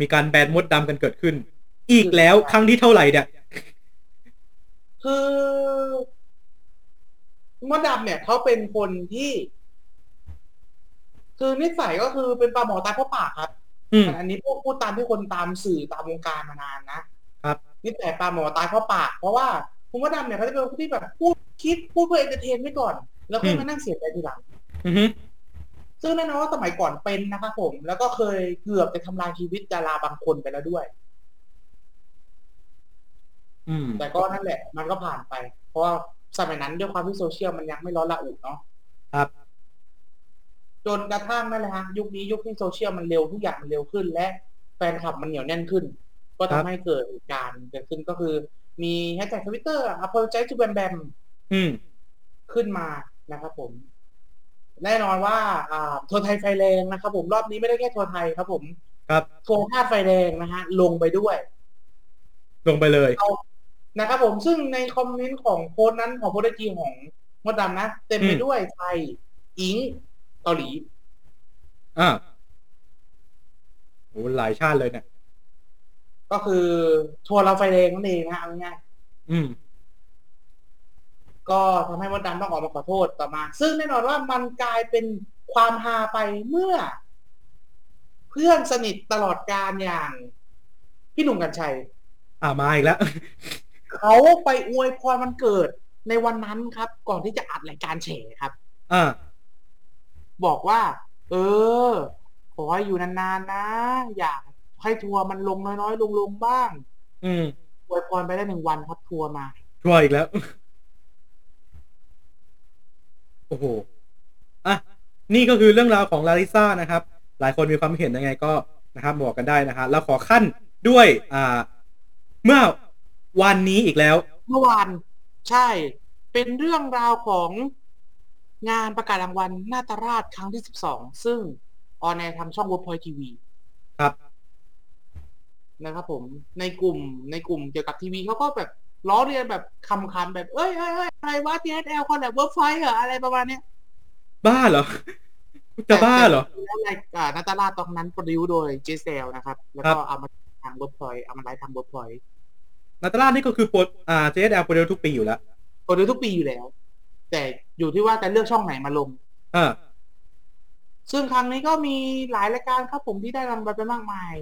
มีการแบนมดดำกันเกิดขึ้น อีกแล้วครั้งที่เท่าไหร่เนี่ยคือมดดำเนี่ยเขาเป็นคนที่ คือนิสัยก็คือเป็นปลาหมอตายเพราะปากครับอืมอันนี้พูดพูดตามที่คนตามสื่อตามวงการมานานนะครับนิสัยปลาหมอตายเพราะปาก เพราะว่าคุณมดดำเนี่ยเขาจะเป็นคนที่แบบพูดคิดพูดเพื่อ entertain ไว้ก่อน แล้วค่อยมานั่งเสียใจทีหลังอือฮึซึ่งแน่นอนว่าสมัยก่อนเป็นนะครับผม แล้วก็เคยเกือบจะทำลายชีวิตดาราบางคนไปแล้วด้วยอืมแต่ก็นั่นแหละ มันก็ผ่านไป เพราะว่าสมัยนั้นด้วยความที่โซเชียลมันยังไม่ร้อนระอุเนาะครับ จนกระทั่งนั่นแหละฮะยุคนี้ยุคที่โซเชียลมันเร็วทุกอย่างมันเร็วขึ้น และแฟนคลับมันเหนียวแน่นขึ้น ก็ครัทำบให้เกิดเหตุการณ์เกิดขึ้นก็คือ มีแฮชแท็กทวิตเตอร์ apologize to bam bam อืมขึ้นมานะครับผม แน่นอนว่าอ่าทัวร์ไทยไฟแรงนะครับผมรอบนี้ไม่ได้แค่ทัวร์ไทยครับ ผม ครับทัวร์ภาคไฟแรงนะฮะ ลงไปด้วย ลงไปเลยนะครับผมซึ่งในคอมเมนต์ของโพสต์นั้นของโพสต์ไอจีของมดดำนะ เต็มไปอืมด้วยไทยอิงเกาหลี อ่าโอ้หลายชาติเลยเนี่ย ก็คือทัวร์เราไฟแรงนั่นเองนะฮะเอาง่ายอืมๆก็ทำให้มดดำต้องออกมาขอโทษต่อมา ซึ่งแน่นอนว่ามันกลายเป็นความฮาไปเมื่อ เพื่อนสนิทตลอดการอย่าง พี่หนุ่มกัญชัย อ่ามาอีกแล้ว เขาไปอวยพรวันเกิดในวันนั้นครับ ก่อนที่จะอัดรายการแฉครับ อ่า บอกว่า เออ ขอให้อยู่นานๆนะ อยากให้ทัวร์มันลงน้อยๆ ลงๆบ้าง อืมอวยพรไปได้หนึ่งวันครับทัวร์มาช่วยอีกแล้ว โอ้โห อะ นี่ก็คือเรื่องราวของลาริซ่านะครับ หลายคนมีความเห็นยังไงก็นะครับบอกกันได้นะฮะแล้วขอขั้นด้วย อ่า เมื่อวันนี้อีกแล้ว เมื่อวาน ใช่ เป็นเรื่องราวของ งานประกาศรางวัลนาฏราชครั้งที่สิบสองซึ่ง on air ทำช่อง Workpoint TV ครับนะครับผมในกลุ่มในกลุ่มเกี่ยวกับทีวีเขาก็แบบล้อเลียนแบบคำๆแบบ เอ้ยเอ้ยเอ้ยอะไรวะ TSL คอนแบบเวิร์กไฟเหรออะไรประมาณเนี้ยบ้าเหรอจะบ้าเหรอแล้วรายการนาฏราชตอนนั้น produce โดย JSL นะครับ แล้วก็เอามาทางเวิร์กพอยเอามาไลฟ์ทางเวิร์กพอยนาฏราชนี่ก็คือโปรอ่า JSL produce ทุกปีอยู่แล้ว produce ทุกปีอยู่แล้ว แต่อยู่ที่ว่าจะเลือกช่องไหนมาลงอ่าซึ่งครั้งนี้ก็มีหลายรายการครับผมที่ได้รางวัลไปมากมาย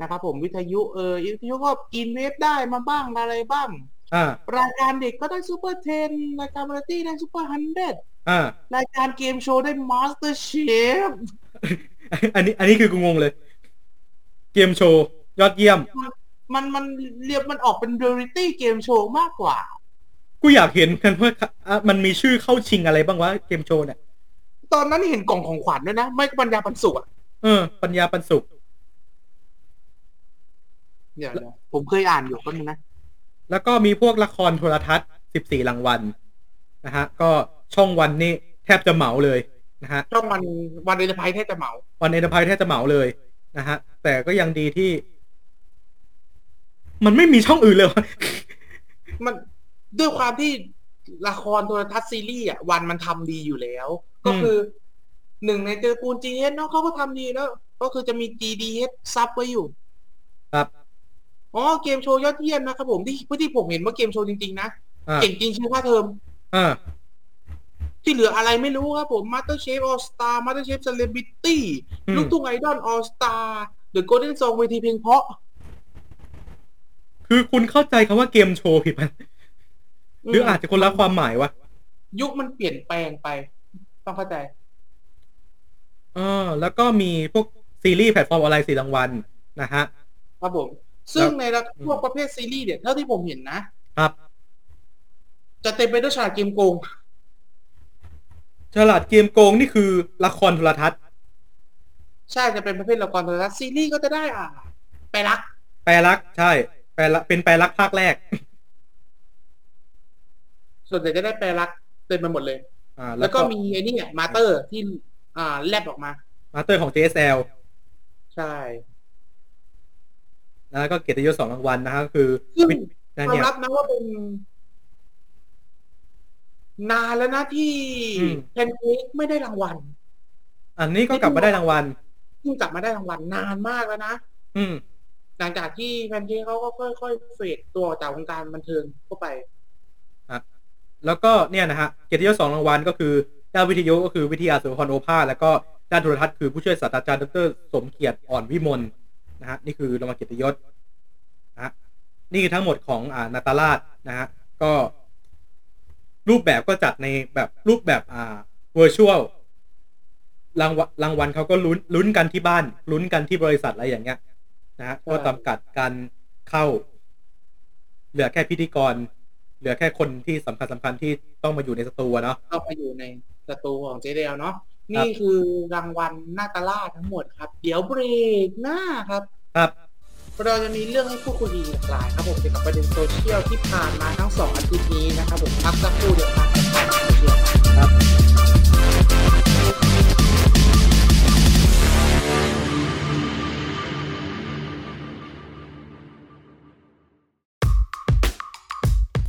นะครับผมวิทยุเออวิทยุก็อินเวฟได้มาบ้างอะไรบ้างอ่ารายการเด็กก็ได้ซูเปอร์เทนรายการวาไรตี้ได้ Super Hundred่ารายการเกมโชว์ได้ MasterChefอันนี้ อันนี้คือกูงงเลย เกมโชว์ ยอดเยี่ยม มันมันเรียบมันออกเป็นเรียลิตี้เกมโชว์มากกว่า กูอยากเห็นกันว่าอะมันมีชื่อเข้าชิงอะไรบ้างวะเกมโชว์เนี่ย ตอนนั้นเห็นกล่องของขวัญด้วยนะ ไม่ก็ปัญญาปันสุขอะเออ ปัญญาปันสุขเดี๋ยวนะผมเคยอ่านอยู่ก็นึงนะ แล้วก็มีพวกละครโทรทัศน์14รางวัลนะฮะ ก็ช่องวันนี่แทบจะเหมาเลยนะฮะ ช่องวันวันเดนไพแทบจะเหมา วันเอ็นพายแทบจะเหมาเลยนะฮะ แต่ก็ยังดีที่ มันไม่มีช่องอื่นเลยวะมัน ด้วยความที่ละครโทรทัศน์ซีรีส์อะวันมันทำดีอยู่แล้ว ก็คือหนึ่งในเจอกูลจีเอสเนาะเขาก็ทำดีแล้ว ก็คือจะมี GDH ซับไว้อยู่ ครับอ๋อเกมโชว์ยอดเยี่ยมนะครับผมที่ที่ผมเห็นว่าเกมโชว์จริง ๆ นะอ่าเก่งจริงชิงค่าเทอมอ่าที่เหลืออะไรไม่รู้ครับผม Master Chef All Star Master Chef Celebrity อืมลูกทุ่งไอดอล All Star The Golden Song เวทีเพลงเพราะ คือคุณเข้าใจคำว่าเกมโชว์ผิดไหม หรืออาจจะคนละความหมายวะยุคมันเปลี่ยนแปลงไป ต้องเข้าใจเออแล้วก็มีพวกซีรีส์แพลตฟอร์มออนไลน์สี่รางวัลนะฮะครับผมซึ่งในระอืมพวกประเภทซีรีส์เนี่ยเท่าที่ผมเห็นนะครับ จะเต็มไปด้วยฉากเกมโกงฉลาดเกมโกงนี่คือละครโทรทัศน์ ใช่จะเป็นประเภทละครโทรทัศน์ซีรีส์ก็จะได้อ่าไปรัก แปลรักใช่ แปลรักเป็นแปลรักภาคแรก ส่วนใหญ่จะได้ไปรักเต็มไปหมดเลย อ่า แล้แล้ววก็ก็มีไอ้นี่ไงมาเตอร์ที่อ่าแลบออกมา มาสเตอร์ของ JSL ใช่ แล้วก็เกียรติยศสองรางวัลนะฮะก็คือซึ่ง วินั่นยอเนี่มยรับนะว่าเป็น นานแล้วนะที่อืม แพนเค้กไม่ได้รางวัลอันนี้ก็กลับมาได้รางวัล เพิ่งกลับมาได้รางวัลนานมากแล้วนะ อืม หลังจากที่แพนเค้กเขาก็ค่อยๆเฟดตัวออกจากวงการบันเทิงเข้าไป แล้วก็เนี่ยนะฮะเกียรติยศสองรางวัลก็คือด้านวิทยุก็คือวิทยาศุภพรโอภาสแล้วก็ด้านโทรทัศน์คือผู้ช่วยศาสตราจารย์ดรสมเกียรติอ่อนวิมลนะฮะนี่คือรางวัลเกียรติยศนะฮะนี่คือทั้งหมดของอ่านาฏราชนะฮะก็รูปแบบก็จัดในแบบรูปแบบอ่า virtual รางวัลรางวัลเขาก็ลุ้นลุ้นกันที่บ้าน ลุ้นกันที่บริษัทอะไรอย่างเงี้ยนะฮะก็จำกัดการเข้า เหลือแค่พิธีกร เหลือแค่คนที่สำคัญสำคัญที่ต้องมาอยู่ในสตูอะเนาะเข้าไปอยู่ในสตูของเจเดลเนาะนี่คือรางวัลนาตาล่าทั้งหมดครับ เดี๋ยวเบรกหน้าครับ ครับเราจะมีเรื่องให้พูดคุยอีกหลากหลายครับผมเกี่ยวกับประเด็นโซเชียลที่ผ่านมาทั้งสองอาทิตย์นี้นะครับผมพักสักครู่เดียวครั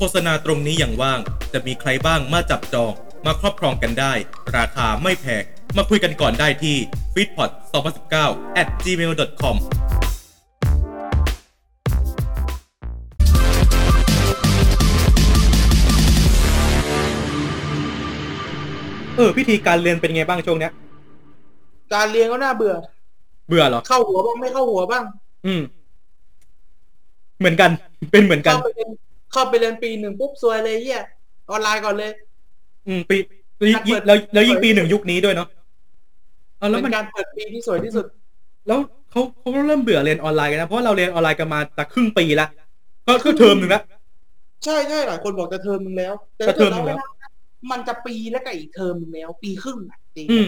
ฆษณาตรงนี้อย่างว่าง จะมีใครบ้างมาจับจอง มาครอบครองกันได้ ราคาไม่แพงมาคุยกันก่อนได้ที่ f e e d p o t 2019 at gmail.com เออพิธีการเรียนเป็นไงบ้างช่วงเนี้ย การเรียนก็น่าเบื่อ เบื่อเหรอ เข้าหัวบ้างไม่เข้าหัวบ้าง อืม เหมือนกัน เป็นเหมือนกัน เข้าไปเรียน เข้าไปเรียนปีหนึ่งปุ๊บซวยเลยเฮียออนไลน์ก่อนเลย อืมปีแล้วยิ่งแล้วแล้วยิ่งปีหนึ่งยุคนี้ด้วยเนาะเอาแล้วเป็มันนการเปิดปีที่สวยที่สุด แล้วเขาเขาก็เริ่มเบื่อเรียนออนไลน์กันนะเพราะว่าเราเรียนออนไลน์กันมาจะครึ่งปีละก็คือเทอมหนึ่งละใช่ใช่หลายคนบอกจะเทอมมึงแล้ว แต่จะเทอมมึงแล้วถ้าเราไม่นับมันจะปีแล้วกับอีกเทอมมึงแล้ว ปีครึ่งอะจริงอืม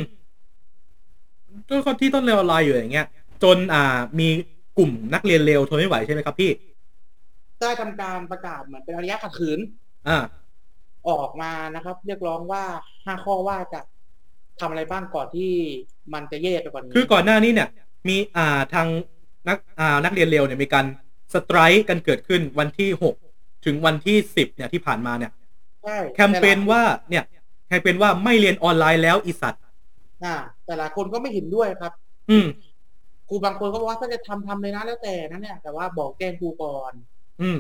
ก็คนที่ต้นเรียนออนไลน์อยู่อย่างเงี้ย จนอ่ามีกลุ่มนักเรียนเร็วทนไม่ไหวใช่ไหมครับพี่ ได้ทำการประกาศเหมือนเป็นอริยะขัดขืนอ่าออกมานะครับ เรียกร้องว่าห้าข้อว่าจะทำอะไรบ้างก่อนที่มันจะแย่ไปกว่านี้คือก่อนหน้านี้เนี่ย มีอ่าทางนักอ่านักเรียนเร็วเนี่ยมีการสไตร์กันเกิดขึ้นวันที่หกถึงวันที่สิบเนี่ยที่ผ่านมาเนี่ยใช่แคมเปญว่าเนี่ยแคมเปญว่าไม่เรียนออนไลน์แล้วอีสัตว์อ่า แต่ละคนก็ไม่เห็นด้วยครับ อืมครูบางคนก็บอกว่าถ้าจะทำทำเลยนะแล้วแต่นั่นเนี่ยแต่ว่าบอกแจ้งครูก่อน อืม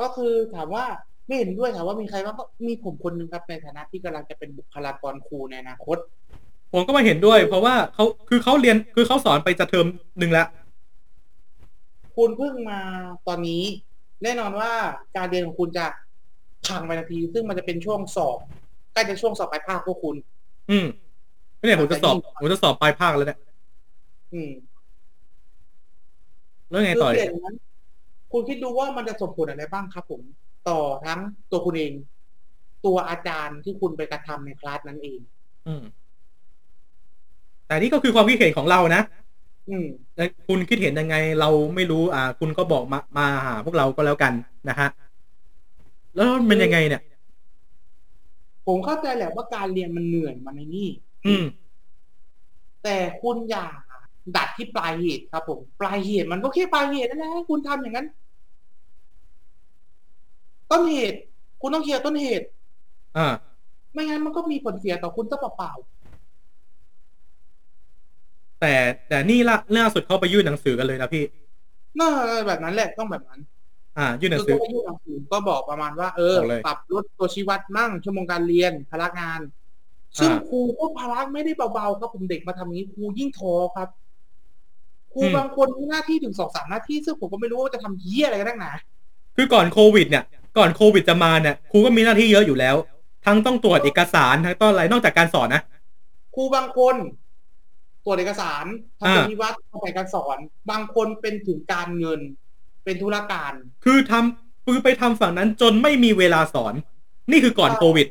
ก็คือถามว่าไม่เห็นด้วยถามว่ามีใครบ้างก็มีผมคนหนึ่งครับในฐานะที่กำลังจะเป็นบุคลากรครูในอนาคต ผมก็มาเห็นด้วย เพราะว่าเขาคือเขาเรียนคือเขาสอนไปจะเทอมหนึ่งแล้วคุณเพิ่งมาตอนนี้ แน่นอนว่าการเรียนของคุณจะพังไปทันที ซึ่งมันจะเป็นช่วงสอบใกล้จะช่วงสอบปลายภาคพวกคุณ อืมเนี่ยผมจะสอบผมจะสอบปลายภาคแล้วเนี่ยอืม แล้วไงคือต่อเปอีลี่กยนนั้น คุณคิดดูว่ามันจะส่งผลอะไรบ้างครับผม ต่อทั้งตัวคุณเอง ตัวอาจารย์ที่คุณไปกระทำในคลาสนั้นเอง อืม แต่นี่ก็คือความคิดเห็นของเรานะอืมแล้วคุณคิดเห็นยังไง เราไม่รู้ อ่า คุณก็บอกมามาหาพวกเราก็แล้วกันนะฮะแล้วมันเป็นยังไงเนี่ย ผมเข้าใจแหละว่าการเรียนมันเหนื่อยมันในนี่ อืม แต่คุณอย่าดัดที่ปลายเหตุครับผม ปลายเหตุมันก็แค่ปลายเหตุนั่นแหละคุณทำอย่างนั้น ต้นเหตุ คุณต้องเคลียร์ต้นเหตุ อ่า ไม่งั้นมันก็มีผลเสียต่อคุณซะเปล่าแต่แต่นี่ล่าล่าสุดเขาไปยื่นหนังสือกันเลยนะพี่ๆน่าแบบนั้นแหละต้องแบบนั้นอ่า ยื่นหนังคือสือก็ยื่นหนังสือก็บอกประมาณว่า เออ บอกเลย ปรับลดตัวชี้วัดมั่งชั่วโมงการเรียนพลังงาน ซึ่งอ่าครูก็พลังไม่ได้เบาๆครับผมเด็กมาทำอย่างนี้ครูยิ่งท้อครับครูอืม บางคนมีหน้าที่ถึงสองสามหน้าที่ซึ่งผมก็ไม่รู้ว่าจะทำเหี้ยอะไรกันนักหนา คือก่อนโควิดเนี่ย ก่อนโควิดจะมาเนี่ยครูก็มีหน้าที่เยอะอยู่แล้ว ทั้งต้องตรวจเอกสารทั้งต้องอะไรนอกจากการสอนนะครูบางคนตรวจเอกสารทำอ่าปฏิวัติทำแผนการสอน บางคนเป็นถึงการเงิน เป็นธุรการ คือทำคือไปทำฝั่งนั้นจนไม่มีเวลาสอน นี่คือก่อนใช่โควิด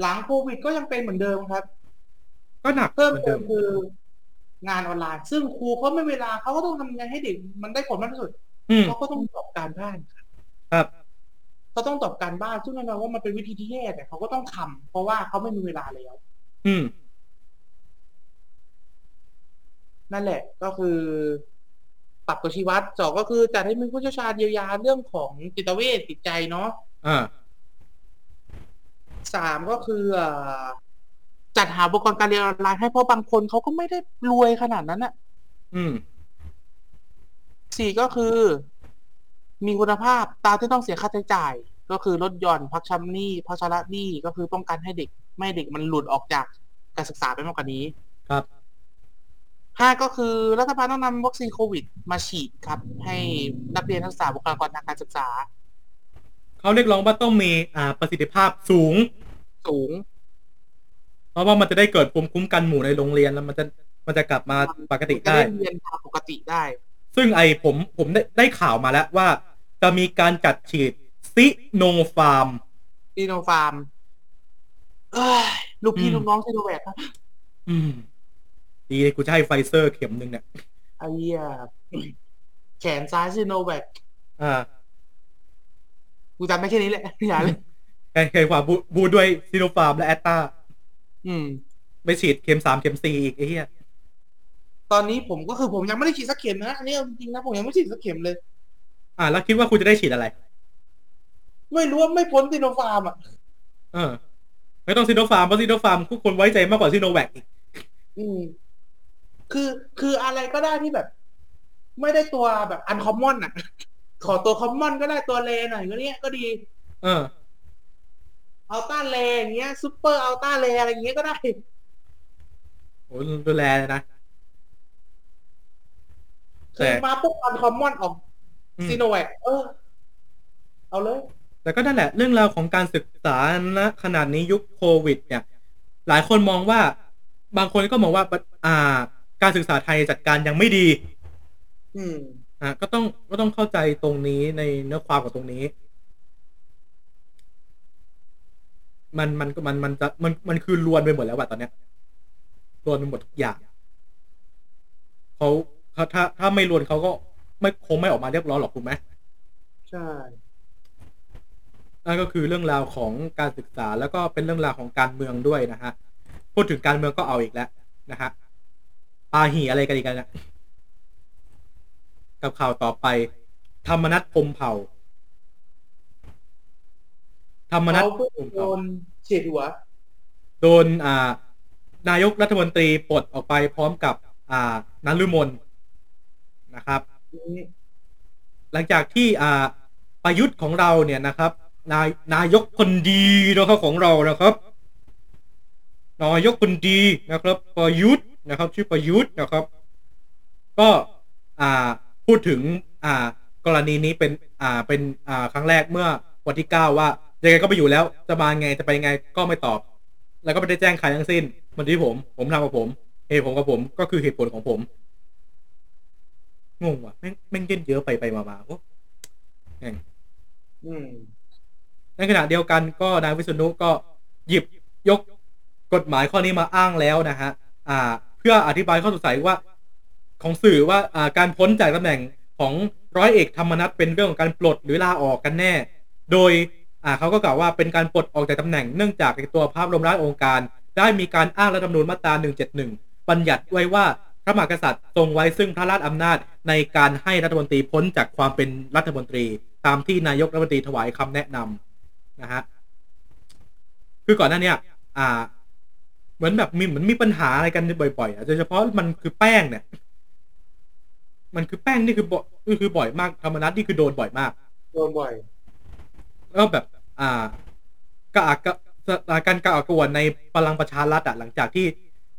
หลังโควิดก็ยังเป็นเหมือนเดิมครับ ก็หนักเพิ่มเหมือนเติเดิมมคืองานออนไลน์ ซึ่งครูเขาไม่เวลาเขาก็ต้องทำยังไงให้เด็กมันได้ผลมากที่สุดอืม เขาก็ต้องตอบการบ้านครับเขาต้องตอบการบ้านซึ่งแน่นอนว่ามันเป็นวิธีที่แย่แต่เขาก็ต้องทำเพราะว่าเขาไม่มีเวลาแล้ว อืม นั่นแหละ ก็คือ ปรับตัวชี้วัดสองก็คือจัดให้มีผู้เชี่ยวชาญเยียวยาเรื่องของจิตเวชจิตใจเนาะอ่าสามก็คือเอ่อจัดหาอุปกรณ์การเรียนออนไลน์ให้เพราะบางคนเขาก็ไม่ได้รวยขนาดนั้นอะอืม สี่ก็คือ มีคุณภาพตามที่ต้องเสียค่าใช้จ่าย ก็คือลดหย่อนพักชำหนี้พักชำระหนี้ก็คือป้องกันให้เด็ก ไม่ให้เด็กมันหลุดออกจากการศึกษาไปมากกว่านี้ครับห้าก็คือรัฐบาลต้องนำวัคซีนโควิด มาฉีดครับ ให้นักเรียนนักศึกษาบุคลากรทางการศึกษา เขาเรียกร้องว่าต้องมีอ่าประสิทธิภาพสูง สูง เพราะว่ามันจะได้เกิดภูมิคุ้มกันหมู่ในโรงเรียนแล้วมันจะมันจะกลับมาปกติจะได้ได้เรียนตามปกติได้ ซึ่งไอผมผมได้ได้ข่าวมาแล้วว่า จะมีการจัดฉีดซิโนฟาร์มซีโนฟาร์มเอ้ยลูกพี่อืมลูกน้องซีโนแวคครับอืม ดีเลยกูจะให้ไฟเซอร์เข็มหนึ่งเนี่ยไอ้เหี้ยแขนซ้ายซีโนแวคอ่ากูจำได้แค่นี้แหละอย่าเลยใครใครว่า boost boost ด้วยซิโนฟาร์มและแอสตร้าอืมไม่ฉีดเข็มสามเข็มสี่อีกไอ้เหี้ย ตอนนี้ผมก็คือผมยังไม่ได้ฉีดสักเข็มนะอันนี้เอาจริงๆนะผมยังไม่ฉีดสักเข็มเลย อ่าแล้วคิดว่าคุณจะได้ฉีดอะไร ไม่รู้ว่าไม่พ้นซีโนฟาร์มอะเออ ไม่ต้องซิโนฟาร์มเพราะซิโนฟาร์มทุกคนไว้ใจมากกว่าซิโนแวคอีกอืม คือคืออะไรก็ได้ที่แบบ ไม่ได้ตัวแบบ uncommon อะ ขอตัว common ก็ได้ตัว rare หน่อยก็เนี้ยก็ดีเออ ultra rare อย่างเงี้ย super ultra rare อะไรอย่างเงี้ยก็ได้โอ้ดูแลเลยนะ คือมาปุ๊บ uncommon ออกอืมซีโนแวคเออ เอาเลย แต่ก็นั่นแหละ เรื่องราวของการศึกษาณขนาดนี้ยุคโควิด เนี่ย หลายคนมองว่า บางคนก็มองว่า อ่า การศึกษาไทยจัดการยังไม่ดี อืม อะก็ต้องก็ต้องเข้าใจตรงนี้ในเนื้อความของตรงนี้ มันมันก็มันมันจะมันมันคือรวนไปหมดแล้วว่ะตอนเนี้ยรวนไปหมดทุกอย่างเขา เขาถ้าถ้าไม่รวนเขาก็ไม่คงไม่ออกมาเรียบร้อยหรอกถูกไหมใช่นั่นก็คือเรื่องราวของการศึกษาแล้วก็เป็นเรื่องราวของการเมืองด้วยนะฮะพูดถึงการเมืองก็เอาอีกแล้วนะฮะปาหีอะไรกันอีกกันนะกับข่าวต่อไป ธรรมนัทพรหมเผ่า ธรรมนัทเขาเพิ่งพรหมโดเผ่านเฉียดหัวโดนอ่านายกรัฐมนตรีปลดออกไปพร้อมกับ อ่านันลุมน นะครับ หลังจากที่อ่าประยุทธ์ของเราเนี่ยนะครับ นายนายกคนดีนะครับของเรานะครับนายกคนดีนะครับ ประยุทธ์นะครับ ชื่อประยุทธ์นะครับ ก็อ่าพูดถึงอ่ากรณีนี้เป็นอ่าเป็นอ่าครั้งแรกเมื่อวันที่เก้าว่ายังไงก็ไปอยู่แล้วจะมาไงจะไปไงก็ไม่ตอบ แล้วก็ไม่ได้แจ้งใครทั้งสิ้นมันที่ผม ผมทำกับผมเหตุผมกับผม ก็คือเหตุผลของผม งงว่ะแม่งแม่งเย็นเยอะไปไปมามาโอ้แม่งอืมในขณะเดียวกันก็นายวิษณุก็หยิบยกกฎหมายข้อนี้มาอ้างแล้วนะฮะอ่า เพื่ออธิบายข้อสงสัยว่า ของสื่อว่าอ่าการพ้นจากตำแหน่งของร้อยเอกธรรมนัฐเป็นเรื่องของการปลดหรือลาออกกันแน่ โดยอ่าเขาก็กล่าวว่าเป็นการปลดออกจากตำแหน่งเนื่องจากในตัวภาพรวมรัฐองค์การ ได้มีการอ้างรัฐธรรมนูญมาตรา 171 บัญญัติไว้ว่าพระมหากษัตริย์ทรงไว้ซึ่งพระราชอำนาจ ในการให้รัฐมนตรีพ้นจากความเป็นรัฐมนตรี ตามที่นายกรัฐมนตรีถวายคำแนะนำนะฮะคือก่อนหน้าเนี้ยอ่า เหมือนแบบมีเหมือนมีปัญหาอะไรกันบ่อยๆอะโดยเฉพาะมันคือแป้งเนี่ย มันคือแป้งนี่คือบ่อยคือบ่อยมากธรรมนัฐนี่คือโดนบ่อยมาก โดนบ่อยแล้วแบบ อ่ากระอักกระอ่าการกระอักกระอ่วนในพลังประชารัฐอะหลังจากที่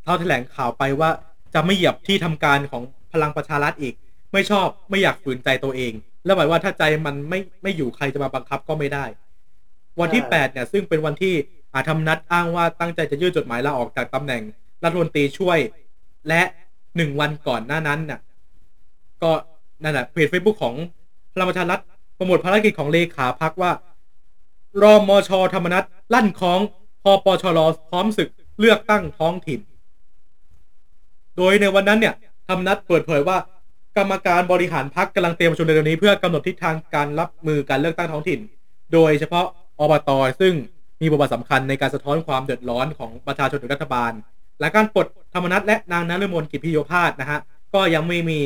เขาแถลงข่าวไปว่าจะไม่เหยียบที่ทำการของพลังประชารัฐอีก ไม่ชอบไม่อยากฝืนใจตัวเอง แล้วหมายว่าถ้าใจมันไม่ไม่อยู่ใครจะมาบังคับก็ไม่ได้ วันที่ใช่แปดเนี่ย ซึ่งเป็นวันที่อาธรรมนัดอ้างว่าตั้งใจจะยื่นจดหมายลาออกจากตำแหน่งรัฐมนตรีช่วย และหนึ่งวันก่อนหน้านั้นน่ะ ก็นั่นแหละเพจเฟซบุ๊กของพลังประชารัฐโปรโมทภารกิจของเลขาพักว่ารอมชธรรมนัฐลั่นคล้องพอปชรพร้อมศึกเลือกตั้งท้องถิ่น โดยในวันนั้นเนี่ยธรรมนัฐเปิดเผยว่า กรรมการบริหารพักกำลังเตรียมประชุมในเดือนนี้เพื่อกำหนดทิศทางการรับมือการเลือกตั้งท้องถิ่น โดยเฉพาะอบตซึ่งมีบทบาทสำคัญในการสะท้อนความเดือดร้อนของประชาชนถึงรัฐบาล และการปลดธรรมนัฐและนางนฤมลกิจพิโยพาสนะฮะก็ยังไม่มี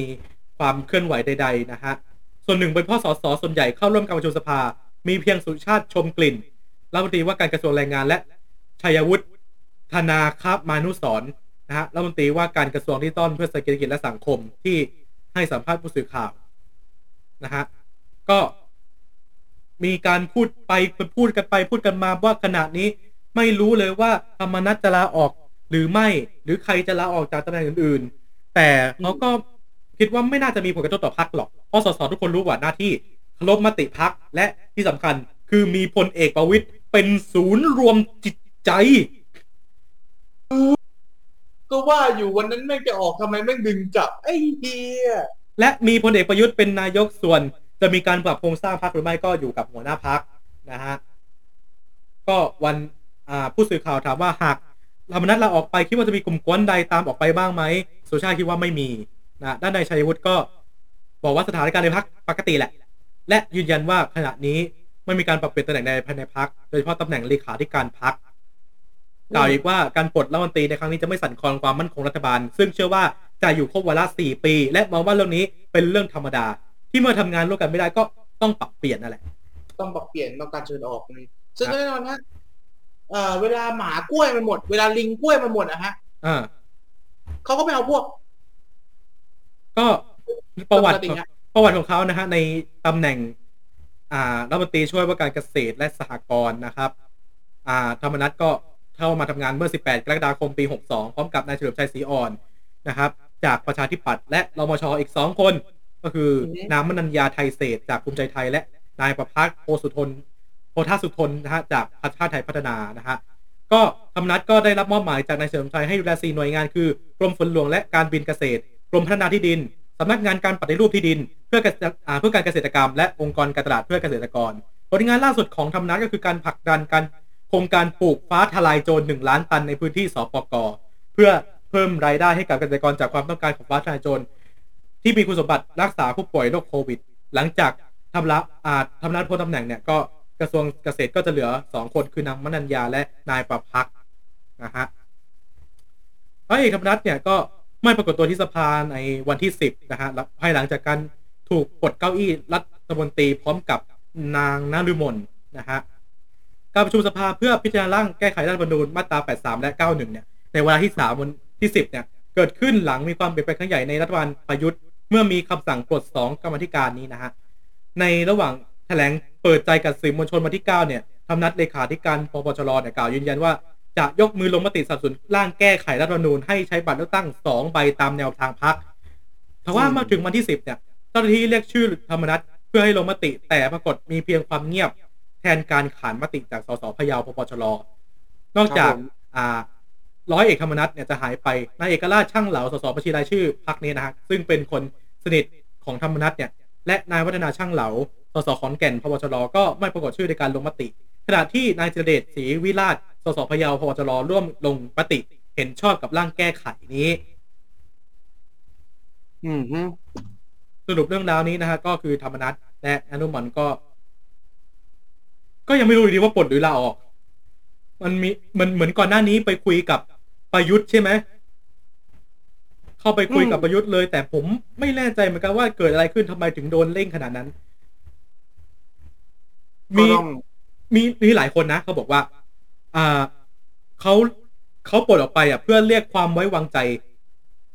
ความเคลื่อนไหวใด ๆ นะฮะส่วนหนึ่งเป็นพ่อสสส่วนใหญ่เข้าร่วมการประชุมสภา มีเพียงสุชาติชมกลิ่นรัฐมนตรีว่าการกระทรวงแรงงานและชัยวุฒิธนาคมานุสรณ์นะฮะรัฐมนตรีว่าการกระทรวงที่ต้อนเพื่อเศรษฐกิจและสังคมที่ ให้สัมภาษณ์ผู้สื่อข่าวนะฮะก็มีการพูดไปพูดกันไปพูดกันมาว่าขณะนี้ไม่รู้เลยว่าธรรมนัฐจะลาออกหรือไม่หรือใครจะลาออกจากตำแหน่งอื่น ๆ แต่เขาก็คิดว่าไม่น่าจะมีผลกระทบต่อพรรคหรอกเพราะสสทุกคนรู้ว่าหน้าที่เคารพมติพรรคและที่สำคัญคือมีพลเอกประวิตยเป็นศูนย์รวมจิตใจ ก็ว่าอยู่วันนั้นแม่งจะออกทำไมแม่งดึงจับไอ้เฮียและมีพลเอกประยุทธ์เป็นนายกส่วน จะมีการปรับโครงสร้างพรรคหรือไม่ก็อยู่กับหัวหน้าพรรคนะฮะก็วันผู้สื่อข่าวถามว่าหากธรรมนัฐลาออกไปคิดว่าจะมีกลุ่มกวนใดตามออกไปบ้างไหมสุชาติคิดว่าไม่มีนะด้านนายชัยวุฒิก็บอกว่าสถานการณ์ในพรรคปกติแหละ และยืนยันว่าขณะนี้ไม่มีการปรับเปลี่ยนตำแหน่งใดภายในพรรคโดยเฉพาะตำแหน่งเลขาธิการพรรค กล่าวอีกว่าการปลดรัฐมนตรีในครั้งนี้จะไม่สั่นคลอนความมั่นคงรัฐบาล ซึ่งเชื่อว่าจะอยู่ครบวาระสี่ปี และมองว่าเรื่องนี้เป็นเรื่องธรรมดา ที่เมื่อทำงานร่วมกันไม่ได้ก็ต้องปรับเปลี่ยนนั่นแหละ ต้องปรับเปลี่ยนต้องการเชิญออกนี่ซึ่งแน่นอนฮะเอ่อเวลาหมากล้วยมันหมด เวลาลิงกล้วยมันหมดอะฮะอ่าเขาก็ไปเอาพวก ก็ประวัติปกติฮะประวัติของเขานะฮะ ในตำแหน่ง อ่ารัฐมนตรีช่วยว่าการเกษตรและสหกรณ์นะครับ อ่า ธรรมนัฐก็ เข้ามาทำงานเมื่อ 18 กรกฎาคมปี 62 พร้อมกับนายเฉลิมชัยศรีอ่อนนะครับ จากประชาธิปัตย์และรมชอีก 2 คน ก็คืออือฮึนางมนัญญาไทยเศรษฐ์จากภูมิใจไทย และนายประพัฒน์โพสุทนโพธาสุทนนะฮะจากพรรคชาติไทยพัฒนานะฮะก็ธรรมนัฐก็ได้รับมอบหมายจากนายเฉลิมชัยให้ดูแลสี่หน่วยงานคือกรมฝนหลวงและการบินเกษตรกรมพัฒนาที่ดินสำนักงานการปฏิรูปที่ดิน เพื่อเกษตรอ่าเพื่อการเกษตรกรรม และองค์กรการตลาดเพื่อเกษตรกรผลงานล่าสุดของธรรมนัฐก็คือการผลักดันการ โครงการปลูกฟ้าทลายโจรหนึ่งล้านตันในพื้นที่สปกเพื่อเพิ่มรายได้ให้กับเกษตรกรจากความต้องการของฟ้าทลายโจรที่มีคุณสมบัติรักษาผู้ป่วยโรคโควิด หลังจากทำละอาจทำนัดพ้นตำแหน่งเนี่ยก็กระทรวงเกษตรก็จะเหลือสองคนคือนางมนัญญาและนายประพักนะฮะร้อยเอกธรรมนัฐเนี่ยก็ไม่ปรากฏตัวที่สภาในวันที่สิบนะฮะภายหลังจากการถูกปลดเก้าอี้รัฐมนตรีพร้อมกับนางนฤมลนะฮะ การประชุมสภาเพื่อพิจารณาร่างแก้ไขรัฐธรรมนูญมาตรา 83 และ 91 เนี่ย ในวาที่ 3 วันที่ 10 เนี่ย เกิดขึ้นหลังมีความเปลี่ยนแปลงครั้งใหญ่ในรัฐบาลประยุทธ์ เมื่อมีคำสั่งปลด 2 กรรมธิการนี้นะฮะ ในระหว่างแถลงเปิดใจกับสื่อมวลชนวันที่ 9 เนี่ยทำนัดเลขาธิการปปชรเนี่ยกล่าวยืนยันว่าจะยกมือลงมติสนับสนุนร่างแก้ไขรัฐธรรมนูญให้ใช้บัตรเลือกตั้ง 2 ใบตามแนวทางพรรคแต่ว่ามาถึงวันที่ 10 เนี่ย เจ้าหน้าที่เรียกชื่อธรรมนัฐเพื่อให้ลงมติ แต่ปรากฏมีเพียงความเงียบ แทนการขานมติจากสสพะเยาปปชรนอกจากครับผมอ่าร้อยเอกธรรมนัฐเนี่ยจะหายไปนายเอกราชช่างเหลาสสบัญชีรายชื่อพักนี้นะฮะซึ่งเป็นคนสนิทของธรรมนัฐเนี่ย และนายวัฒนาช่างเหลาสสขอนแก่นพบชรก็ไม่ปรากฏชื่อในการลงมติ ขณะที่นายจิรเดชศรีวิราชสสพะเยาพบชรร่วมลงมติเห็นชอบกับร่างแก้ไขนี้ อืมฮึสรุปเรื่องราวนี้นะฮะก็คือธรรมนัฐและอนุมันก็ ก็ยังไม่รู้อยู่ดีว่าปลดหรือลาออก มันมีมันเหมือนก่อนหน้านี้ไปคุยกับประยุทธ์ใช่ไหมเข้าไปคุยกับประยุทธ์เลย แต่ผมไม่แน่ใจเหมือนกันว่าเกิดอะไรขึ้นทำไมถึงโดนเร่งขนาดนั้นก็มีต้องมีมีหลายคนนะเขาบอกว่า อ่าเขาเขาปลดออกไปอะ เพื่อเรียกความไว้วางใจ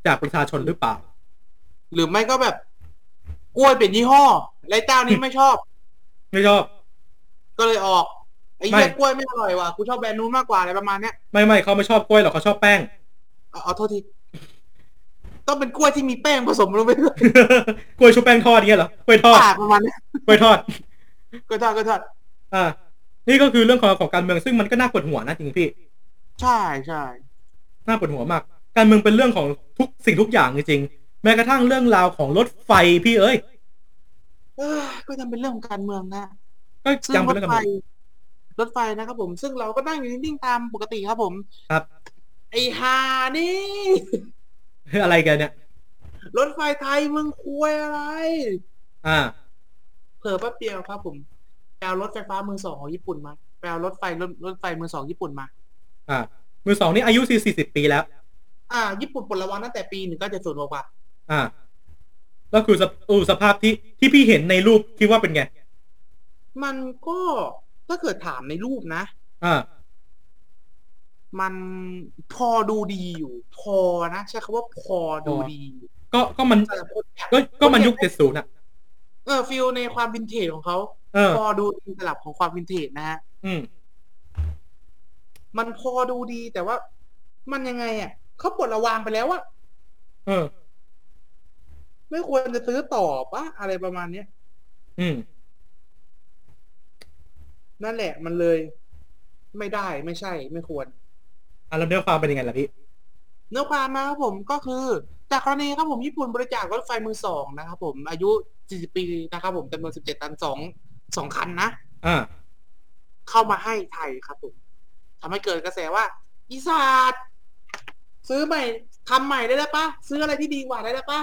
จากประชาชนหรือเปล่า หรือไม่ก็แบบกล้วยเป็นยี่ห้อไรเจ้านี้ไม่ชอบ ไม่ชอบ ก็เลยออกไอ้ไม่เหี้ยกล้วยไม่อร่อยว่ะกูชอบแบรนด์นู้นมากกว่าอะไรประมาณเนี้ยไม่ไม่เขาไม่ชอบกล้วยหรอกเขาชอบแป้ง เอาเอาโทษทีต้องเป็นกล้วยที่มีแป้งผสมลงไปด้วยกล้วยชุบแป้งทอดเงี้ยเหรอกล้วยทอดปากประมาณเนี้ยกล้วยทอด ก็ทอดก็ทอดอ่า นี่ก็คือเรื่องของของการเมืองซึ่งมันก็น่าปวดหัวนะจริงๆพี่ ใช่ใช่น่าปวดหัวมาก การเมืองเป็นเรื่องของทุกสิ่งทุกอย่างจริงๆแม้กระทั่งเรื่องราวของรถไฟพี่เอ้ย เอ้ยก็ยังเป็นเรื่องของการเมืองนะ ก็ซึ่งยังรเป็นถเรื่องการไฟเมืองรถไฟนะครับผม ซึ่งเราก็นั่งอยู่นิ่งๆตามปกติครับผม ครับไอ้ฮานี่อะไรกันเนี่ย รถไฟไทยมึงคุยอะไร อ่า เผลอแป๊บเดียวครับผมไปเอารถไฟฟ้ามือสองของญี่ปุ่นมาไปเอารถไฟรถรถไฟมือสองญี่ปุ่นมา อ่า มือสองนี่อายุสี่สิบปีแล้ว อ่า ญี่ปุ่นปลดระวางตั้งแต่ปีหนึ่งก็จะศูนย์กว่าอ่าแล้วคือสภอูสภาพที่ที่พี่เห็นในรูปคิดว่าเป็นไง มันก็ถ้าเกิดถามในรูปนะ อ่า มันพอดูดีอยู่ พอนะใช้คำว่าพอดูดีอยู่ก็ก็มัน แต่คนอยาก็ก็มันยุคเจ็ดศูนย์อะ เออ feel ในความวินเทจของเขาเออ พอดูดีสำหรับของความวินเทจนะฮะ อืม มันพอดูดีแต่ว่า มันยังไงอะเขาปลดระวางไปแล้วอะเออ ไม่ควรจะซื้อต่อปะอะไรประมาณเนี้ย อืม นั่นแหละมันเลย ไม่ได้ไม่ใช่ ไม่ควรอะแล้วเนื้อความเป็นยังไงล่ะพี่ เนื้อความมาครับผมก็คือจากกรณีครับผมญี่ปุ่นบริจาครถไฟมือสองนะครับผมอายุ 40 ปีนะครับผมจำนวน 17 ตันสองสองคันนะอ่าเข้ามาให้ไทยครับผมทำให้เกิดกระแสว่า อีสาดซื้อใหม่ทำใหม่ได้แล้วปะซื้ออะไรที่ดีกว่าได้แล้วปะ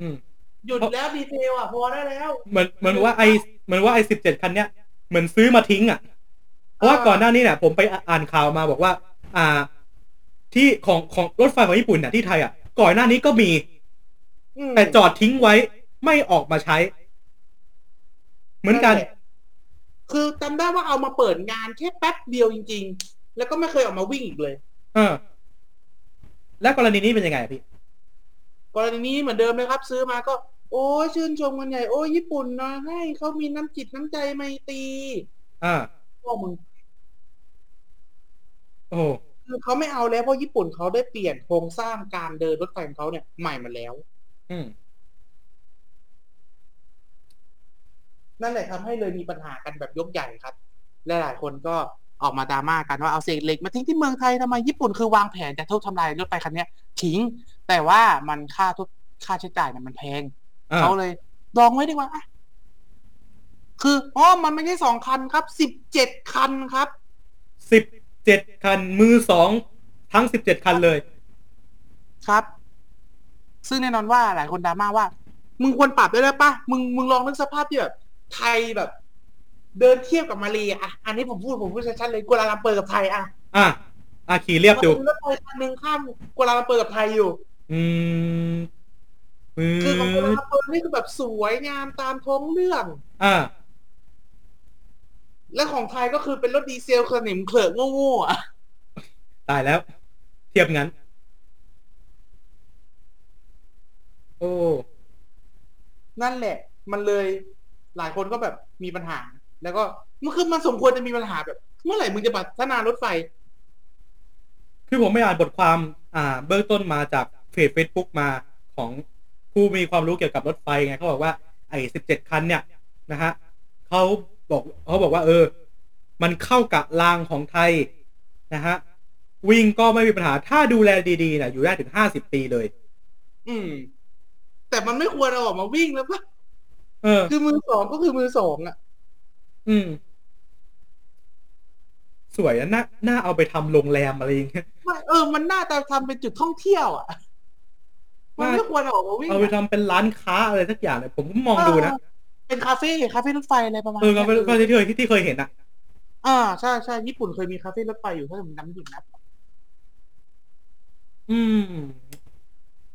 อืม หยุดแล้วดีเทลอะพอได้แล้ว เหมือนเหมือนว่าไอเหมือนว่าไอสิบเจ็ดคันเนี้ย เหมือนซื้อมาทิ้งอะ เพราะว่าอ่าก่อนหน้านี้เนี่ยผมไปอ่านข่าวมาบอกว่า อ่า ที่ของของรถไฟของญี่ปุ่นเนี่ยที่ไทยอะก่อนหน้านี้ก็มีมแต่จอดทิ้งไว้ไม่ออกมาใช้ เหมือนกันแหละคือจำได้ว่าเอามาเปิดงานแค่แป๊บเดียวจริง ๆ แล้วก็ไม่เคยออกมาวิ่งอีกเลยเออและกรณีนี้เป็นยังไงอะพี่กรณีนี้เหมือนเดิมเลยครับ ซื้อมาก็ โอ้ยชื่นชมกันใหญ่โอ้ยญี่ปุ่นนะให้เขามีน้ำจิตน้ำใจไมตรีอ่าพ่อมึงโอ้โหคือเขาไม่เอาแล้วเพราะญี่ปุ่นเขาได้เปลี่ยนโครงสร้างการเดินรถไฟของเขาเนี่ยใหม่มาแล้ว อืมนั่นแหละทำให้เลยมีปัญหากันแบบยกใหญ่ครับ และหลายคนก็ออกมาดราม่ากันว่าเอาเศษเหล็กมาทิ้งที่เมืองไทยทำไมญี่ปุ่นคือวางแผนจะทุบทำลายรถไฟคันเนี้ยทิ้ง แต่ว่ามันค่าทุบค่าใช้จ่ายเนี่ยมันแพงอ่า เขาเลยดองไว้ดีกว่าอะคืออ๋อมันไม่ใช่สองคันครับสิบเจ็ดคันครับสิบเจ็ดคันมือสองทั้งสิบเจ็ดคันเลย ครับ ซึ่งแน่นอนว่าหลายคนดราม่าว่า มึงควรปรับได้แล้วปะมึงมึงลองนึกสภาพที่แบบไทยแบบ เดินเทียบกับมาเลอะ อันนี้ผมพูดผมพูดชัดๆเลยกัวลาลัมเปอร์กับไทยอะ อะอาขี่เรียบดูรถไฟคันหนึ่งข้ามกัวลาลัมเปอร์กับไทยอยู่ อืมมื คือของกัวลาอลัมเปอร์นี่คือแบบสวยงามตามท้องเรื่องอ่าและของไทยก็คือเป็นรถดีเซลสนิมเขลอะโง่ๆอะตายแล้ว เทียบงั้น โอ้นั่นแหละ มันเลย หลายคนก็แบบมีปัญหา แล้วก็มันคือมันสมควรจะมีปัญหาแบบ เมื่อไหร่มึงจะพัฒนารถไฟ คือผมไม่อ่านบทความ อ่า เบื้องต้นมาจากเพจ Facebook มาของ ผู้มีความรู้เกี่ยวกับรถไฟไงเขาบอกว่าไอ้สิบเจ็ดคันเนี่ยนะฮะเขาบอกเขาบอกว่า เออ มันเข้ากับรางของไทยนะฮะวิ่งก็ไม่มีปัญหาถ้าดูแลดีๆนะอยู่ได้ถึงห้าสิบปีเลย อืม แต่มันไม่ควรเอาออกมาวิ่งแล้วปะเออ คือมือสองก็คือมือสองอะ อืม สวยอะน่าน่าเอาไปทำโรงแรมอะไรอย่างเงี้ยไม่เออ มันน่าจะทำเป็นจุดท่องเที่ยวอะ มันไม่ควรเอาออกมาวิ่งเอาไปอะทำเป็นร้านค้าอะไรสักอย่างเนี่ยผมก็มองดูนะเออเป็นคาเฟ่คาเฟ่รถไฟอะไรประมาณเออก็นี้ยก็ที่เคยที่เคยเห็นอะอ่าใช่ใช่ญี่ปุ่นเคยมีคาเฟ่รถไฟอยู่ถ้าผมจำไม่ผิดนะอืม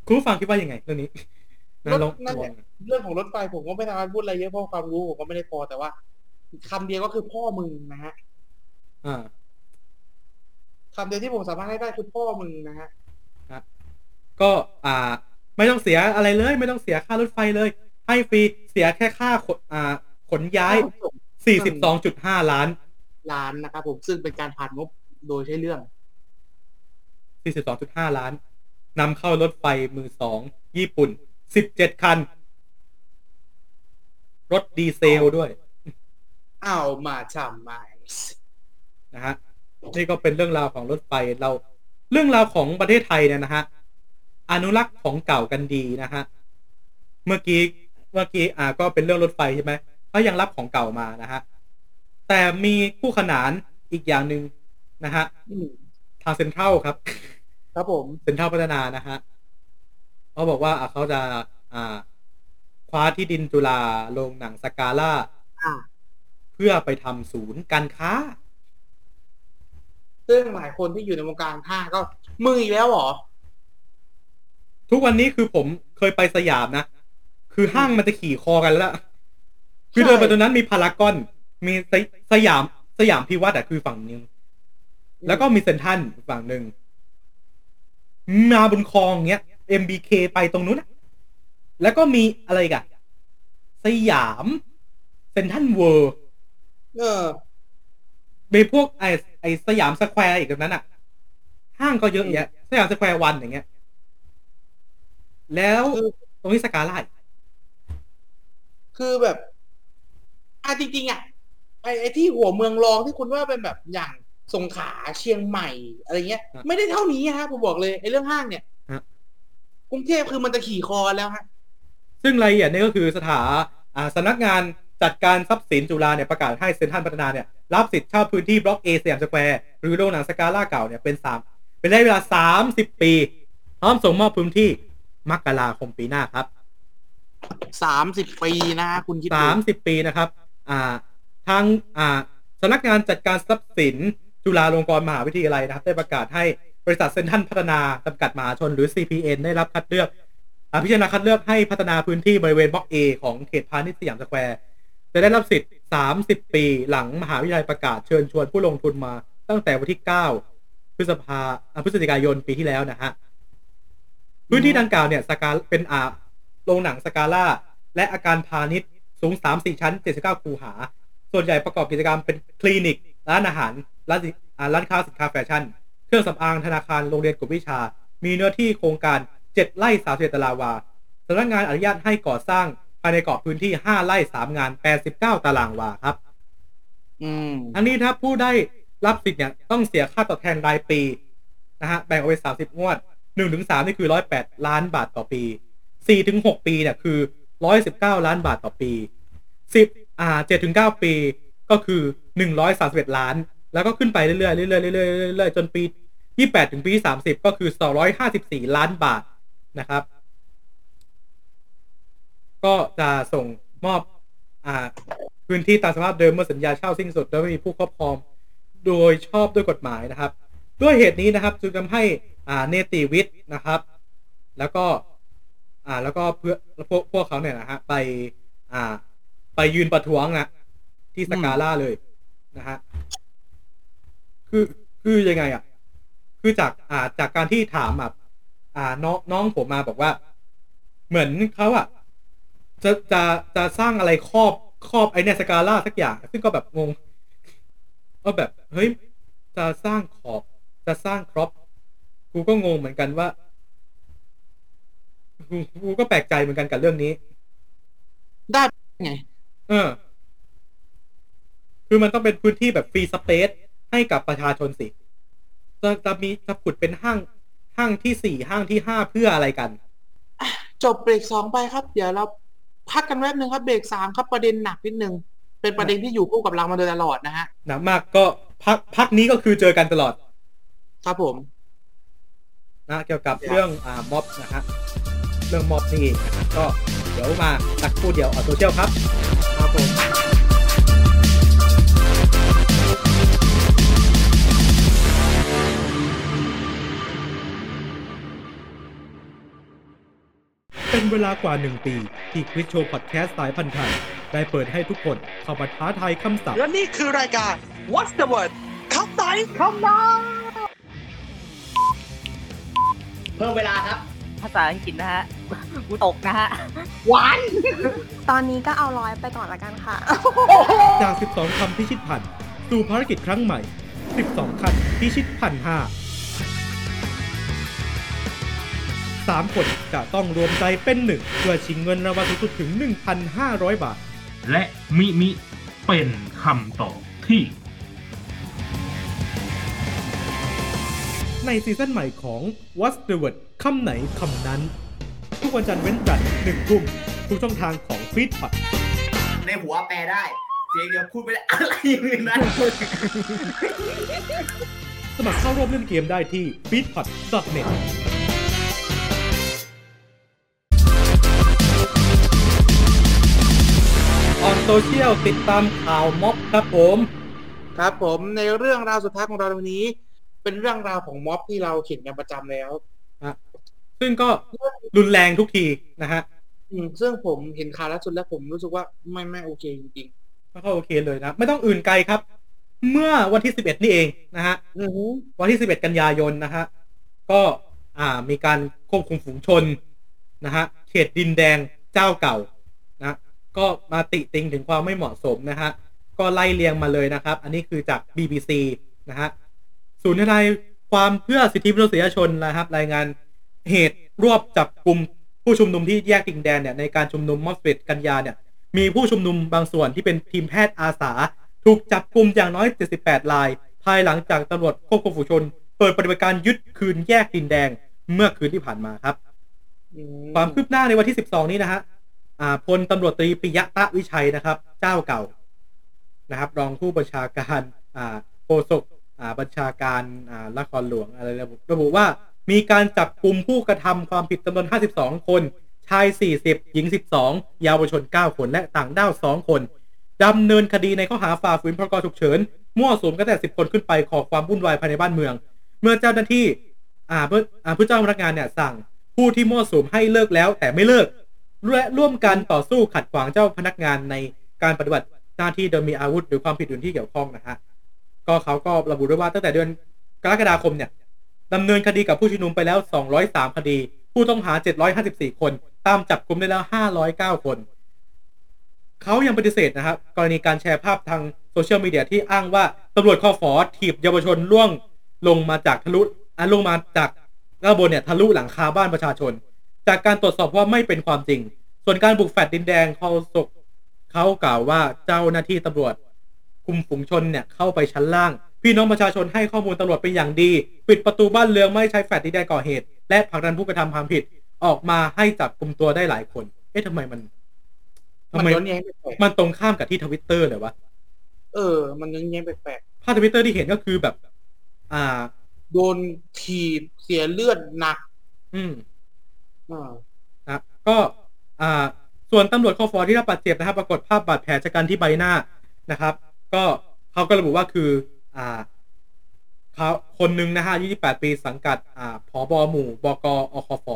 คุณผู้ฟังคิดว่ายังไงเรื่องนี้นะลองนั่นแหละเรื่องของรถไฟผมก็ไม่สามารถพูดอะไรเยอะเพราะความรู้ผมก็ไม่ได้พอแต่ว่าคำเดียวก็คือพ่อมึงนะฮะอ่าคำเดียวที่ผมสามารถให้ได้คือพ่อมึงนะฮะก็อ่า ไม่ต้องเสียอะไรเลย ไม่ต้องเสียค่ารถไฟเลย ให้ฟรีเสียแค่ค่าขนอ่าขนย้าย 42.5 ล้าน ล้านนะครับผมซึ่งเป็นการผ่านงบโดยใช้เรื่อง 42.5 ล้านนำเข้ารถไฟมือสองญี่ปุ่น 17 คัน รถดีเซลด้วย เอามาทำไมนะฮะนี่ก็เป็นเรื่องราวของรถไฟเรา เรื่องราวของประเทศไทยเนี่ยนะฮะ อนุรักษ์ของเก่ากันดีนะฮะเมื่อกี้เมื่อกี้อ่าก็เป็นเรื่องรถไฟใช่ไหมเขายังรับของเก่ามานะฮะแต่มีคู่ขนานอีกอย่างหนึ่งนะฮะอืมทางเซ็นทรัลครับ ครับผมเซ็นทรัลพัฒนานะฮะเขาบอกว่าอะเขาจะอ่าคว้าที่ดินจุฬาโรงหนังสกาล่าอ่าเพื่อไปทำศูนย์การค้า ซึ่งหลายคนที่อยู่ในวงการห้างก็มึงอีกแล้วเหรอ ทุกวันนี้คือผมเคยไปสยามนะ คือห้างมันจะขี่คอกันแล้ว คือเดินไปตรงนั้นมีพารากอน มีสยสยามสยามพิวัตรอะคือฝั่งหนึงแล้วก็มีเซนทรันฝั่งหนึ่งมาบนคลองเงี้ย MBK ไปตรงนู้นอะแล้วก็มีอะไรอีกันสยามเซ็นทรัลเวิลด์เออมีพวกไอไอสยามสแควร์อีกตรงนั้นอะห้างก็เยอะแยะสยามสแควร์วันอย่างเงี้ย แล้วคือตรงนี้สกาล่าอีกคือแบบอะจริงๆอะไอ้ไอ้ที่หัวเมืองรองที่คุณว่าเป็นแบบอย่างสงขลาเชียงใหม่อะไรเงี้ย ไม่ได้เท่านี้ฮะผมบอกเลยไอ้เรื่องห้างเนี่ยกรุงเทพคือมันจะขี่คอแล้วฮะซึ่งรายละเอียดนี่ก็คือสถาอ่าสำนักงานจัดการทรัพย์สินจุฬาเนี่ยประกาศให้เซ็นทรัลพัฒนาเนี่ยรับสิทธิ์เช่าพื้นที่บล็อก A สยามสแควร์หรือโรงหนังสกาล่าเก่าเนี่ยเป็นสามเป็นระยะเวลาสามสิบปี พร้อมส่งมอบพื้นที่ มกราคมปีหน้าครับสามสิบปีนะฮะคุณคิดดูสามสิบปีนะครับ อ่า ทางอ่าสำนักงานจัดการทรัพย์สิน จุฬาลงกรณ์มหาวิทยาลัยนะครับ ได้ประกาศให้บริษัทเซ็นทรัลพัฒนาจำกัดมหาชนหรือ CPN ได้รับคัดเลือกอ่าพิจารณาคัดเลือกให้พัฒนาพื้นที่บริเวณบล็อก A ของเขตพาณิชย์สยามสแควร์จะได้รับสิทธิ์ 30 ปีหลังมหาวิทยาลัยประกาศเชิญชวนผู้ลงทุนมาตั้งแต่วันที่ 9 พฤษภาอ่าพฤศจิกายนปีที่แล้วนะฮะ พื้นที่ดังกล่าวเนี่ยสกาเป็นอ่าโรงหนังสกาล่าและอาคารพาณิชย์สูง 3-4 ชั้น 79 คูหา ส่วนใหญ่ประกอบกิจกรรมเป็นคลินิก ร้านอาหาร ร้านสิอ่าร้านค้าสินค้าแฟชั่น เครื่องสำอางธนาคารโรงเรียนกวดวิชา มีเนื้อที่โครงการ 7 ไร่31ตารางวาสำนักงานอนุญาตให้ก่อสร้างภายในกรอบพื้นที่ 5 ไร่3งาน 89 ตารางวาครับอืมอันนี้ถ้าผู้ได้รับสิทธิ์เนี่ยต้องเสียค่าตอบแทนรายปีนะฮะแบ่งออกเป็นสามสิบงวด หนึ่งถึงสามนี่คือร้อยแปดล้านบาทต่อปีสี่ถึงหกปีเนี่ยคือร้อยสิบเก้าล้านบาทต่อปีสิบอ่าเจ็ดถึงเก้าปีก็คือหนึ่งร้อยสามสิบเอ็ดล้าน แล้วก็ขึ้นไปเรื่อยๆเรื่อยๆเรื่อยๆเรื่อยๆจนปียี่แปดถึงปีสามสิบก็คือสองร้อยห้าสิบสี่ล้านบาทนะครับ ก็จะส่งมอบอ่าพื้นที่ตามสภาพเดิมเมื่อสัญญาเช่าสิ้นสุดแล้วไม่มีผู้ครอบครอง โดยชอบด้วยกฎหมายนะครับ ด้วยเหตุนี้นะครับจึงทำให้ เนติวิทย์นะครับ แล้วก็อ่าแล้วก็เพื่อพวกพวกเขาเนี่ยนะฮะไปอ่า ไปยืนประท้วงนะที่สกาล่าเลยนะฮะคือคือยังไงอะ คือจากอ่าจากการที่ถามอะอ่าน้องน้องผมมาบอกว่า เหมือนเขาอะจะจะจะสร้างอะไรครอบครอบไอเนี่ยสกาล่าสักอย่าง ซึ่งก็แบบงงก็แบบเฮ้ยจะสร้างขอบจะสร้างครอป กูก็งงเหมือนกันว่ากูกูก็แปลกใจเหมือนกันกับเรื่องนี้ ได้ไง เออ คือมันต้องเป็นพื้นที่แบบฟรีสเปซให้กับประชาชนสิจะจะมีจะขุดเป็นห้างห้างที่สี่ห้างที่ห้าเพื่ออะไรกัน จบเบรกสองไปครับ เดี๋ยวเราพักกันแป๊บนึงครับเบรกสามครับประเด็นหนักนิดนึง เป็นประเด็นที่อยู่คู่กับเรามาโดยตลอดนะฮะหนักมากก็พักพักนี้ก็คือเจอกันตลอด ครับผม นะเกี่ยวกับเรื่องอ่าม็อบนะฮะเรื่องม็อบนี่เองนะฮะก็เดี๋ยวมาตักพูดเดียวออโซเชียลครับครับผมเป็นเวลากว่าหนึ่งปี ที่คริสโชว์พอดแคสต์สายพันธุ์ไทย ได้เปิดให้ทุกคนเข้ามาท้าทายคำศัพท์ และนี่คือรายการ What's the word คำไหนคำนั้น เพิ่มเวลาครับ ภาษาอังกฤษนะฮะ กูตกนะฮะตอนนี้ก็เอาร้อยไปก่อนละกันค่ะ จาก 12 คำพิชิตพันสู่ภารกิจครั้งใหม่ 12คันพิชิตพันห้าสามคนจะต้องรวมใจเป็นหนึ่งเพื่อชิงเงินรางวัลสูงสุดถึง 1,500 บาท และมิมิเป็นคำตอบที่ ในซีซั่นใหม่ของ What's the Word คำไหนคำนั้น ทุกวันจันทร์เว้นจันทร์หนึ่งทุ่มทุกช่องทางของฟีดพอดในหัวแปลได้ เสียงเดียวพูดไม่ได้อะไรอย่างอื่นนั้นสมัครเข้าร่วมเล่นเกมได้ที่ feedpot.net ออนโซเชียลติดตามข่าวม็อบครับผม ครับผมในเรื่องราวสุดท้ายของเราในวันนี้ เป็นเรื่องราวของม็อบที่เราเห็นกันประจำแล้วซึ่งก็รุนแรงทุกทีนะฮะอืมซึ่งผมเห็นข่าวล่าสุดแล้วผมรู้สึกว่าไม่ไม่โอเคจริงไม่ค่อยโอเคเลยนะ ไม่ต้องอื่นไกลครับ เมื่อวันที่11นี่เองนะฮะๆอือฮึวันที่11กันยายนนะฮะก็อ่ามีการควบคุมฝูงชนนะฮะเขตดินแดงเจ้าเก่านะก็มาติติงถึงความไม่เหมาะสมนะฮะก็ไล่เรียงมาเลยนะครับ อันนี้คือจาก BBC นะฮะ ศูนย์ทนายความเพื่อสิทธิมนุษยชนนะครับ รายงานเหตุรวบจับกลุ่มผู้ชุมนุมที่แยกดินแดนเนี่ยในการชุมนุมมอสเวตกันยาเนี่ยมีผู้ชุมนุมบางส่วนที่เป็นทีมแพทย์อาสา ถูกจับกลุ่มอย่างน้อย 78 ราย ภายหลังจากตำรวจควบคุมฝูงชน เปิดปฏิบัติการยึดคืนแยกดินแดงเมื่อคืนที่ผ่านมาครับ ความคืบหน้าในวันที่ 12 นี้นะฮะพลตำรวจตรีปิยะตะวิชัยนะครับ เจ้าเก่านะครับ รองผู้บัญชาการโฆษก บัญชาการอ่าละครหลวงอะไรระบุระบุว่ามีการจับกลุ่มผู้กระทำความผิดจำนวน 52 คน ชาย 40 หญิง 12 เยาวชน 9 คน และต่างด้าว 2 คนดำเนินคดีในข้อหาฝ่าฝืนพรกฉุกเฉิน มั่วสุมกันแต่10 คนขึ้นไปขอความวุ่นวายภายในบ้านเมือง เมื่อเจ้าหน้าที่อ่าเพื่ออ่าผู้เจ้าพนักงานเนี่ยสั่งผู้ที่มั่วสุมให้เลิกแล้วแต่ไม่เลิกและร่วมกันต่อสู้ขัดขวางเจ้าพนักงานในการปฏิบัติหน้าที่โดยมีอาวุธหรือความผิดอื่นที่เกี่ยวข้องนะฮะ ก็เขาก็ระบุด้วยว่าตั้งแต่เดือนกรกฎาคมเนี่ยดำเนินคดีกับผู้ชุมนุมไปแล้ว 203 คดี ผู้ต้องหา 754 คน ตามจับกลุ่มได้แล้ว 509 คน เขายังปฏิเสธนะครับ กรณีการแชร์ภาพทางโซเชียลมีเดียที่อ้างว่าตำรวจคอฟอถีบเยาวชนล่วงลงมาจากทะลุอะลงมาจากด้านบนเนี่ยทะลุหลังคาบ้านประชาชน จากการตรวจสอบว่าไม่เป็นความจริง ส่วนการบุกแฟดดินแดงเขาศกเขากล่าวว่าเจ้าหน้าที่ตำรวจ คุมฝูงชนเนี่ยเข้าไปชั้นล่าง พี่น้องประชาชนให้ข้อมูลตำรวจเป็นอย่างดี ปิดประตูบ้านเรือนไม่ให้ใช้แฟลตดินแดงก่อเหตุ และผลักดันผู้กระทำความผิดออกมาให้จับกลุ่มตัวได้หลายคน เอ๊ะทำไมมันทำมันไมย้อนแย้งแปลกมันตรงข้ามกับที่ทวิตเตอร์เลยวะๆเออ มันย้อนแย้งแปลกภาพทวิตเตอร์ที่เห็นก็คือแบบ อ่าๆโดนถีบเสียเลือดหนัก อืมอ่านะครับก็อ่า ส่วนตำรวจคอฟอที่ได้รับบาดเจ็บนะครับ ปรากฏภาพบาดแผลชะกันที่ใบหน้านะครับ ก็เขาก็ระบุว่าคืออ่าเขาคนหนึ่งนะฮะอายุ28 ปีสังกัดอ่าผอบอหมู่บกอคฟ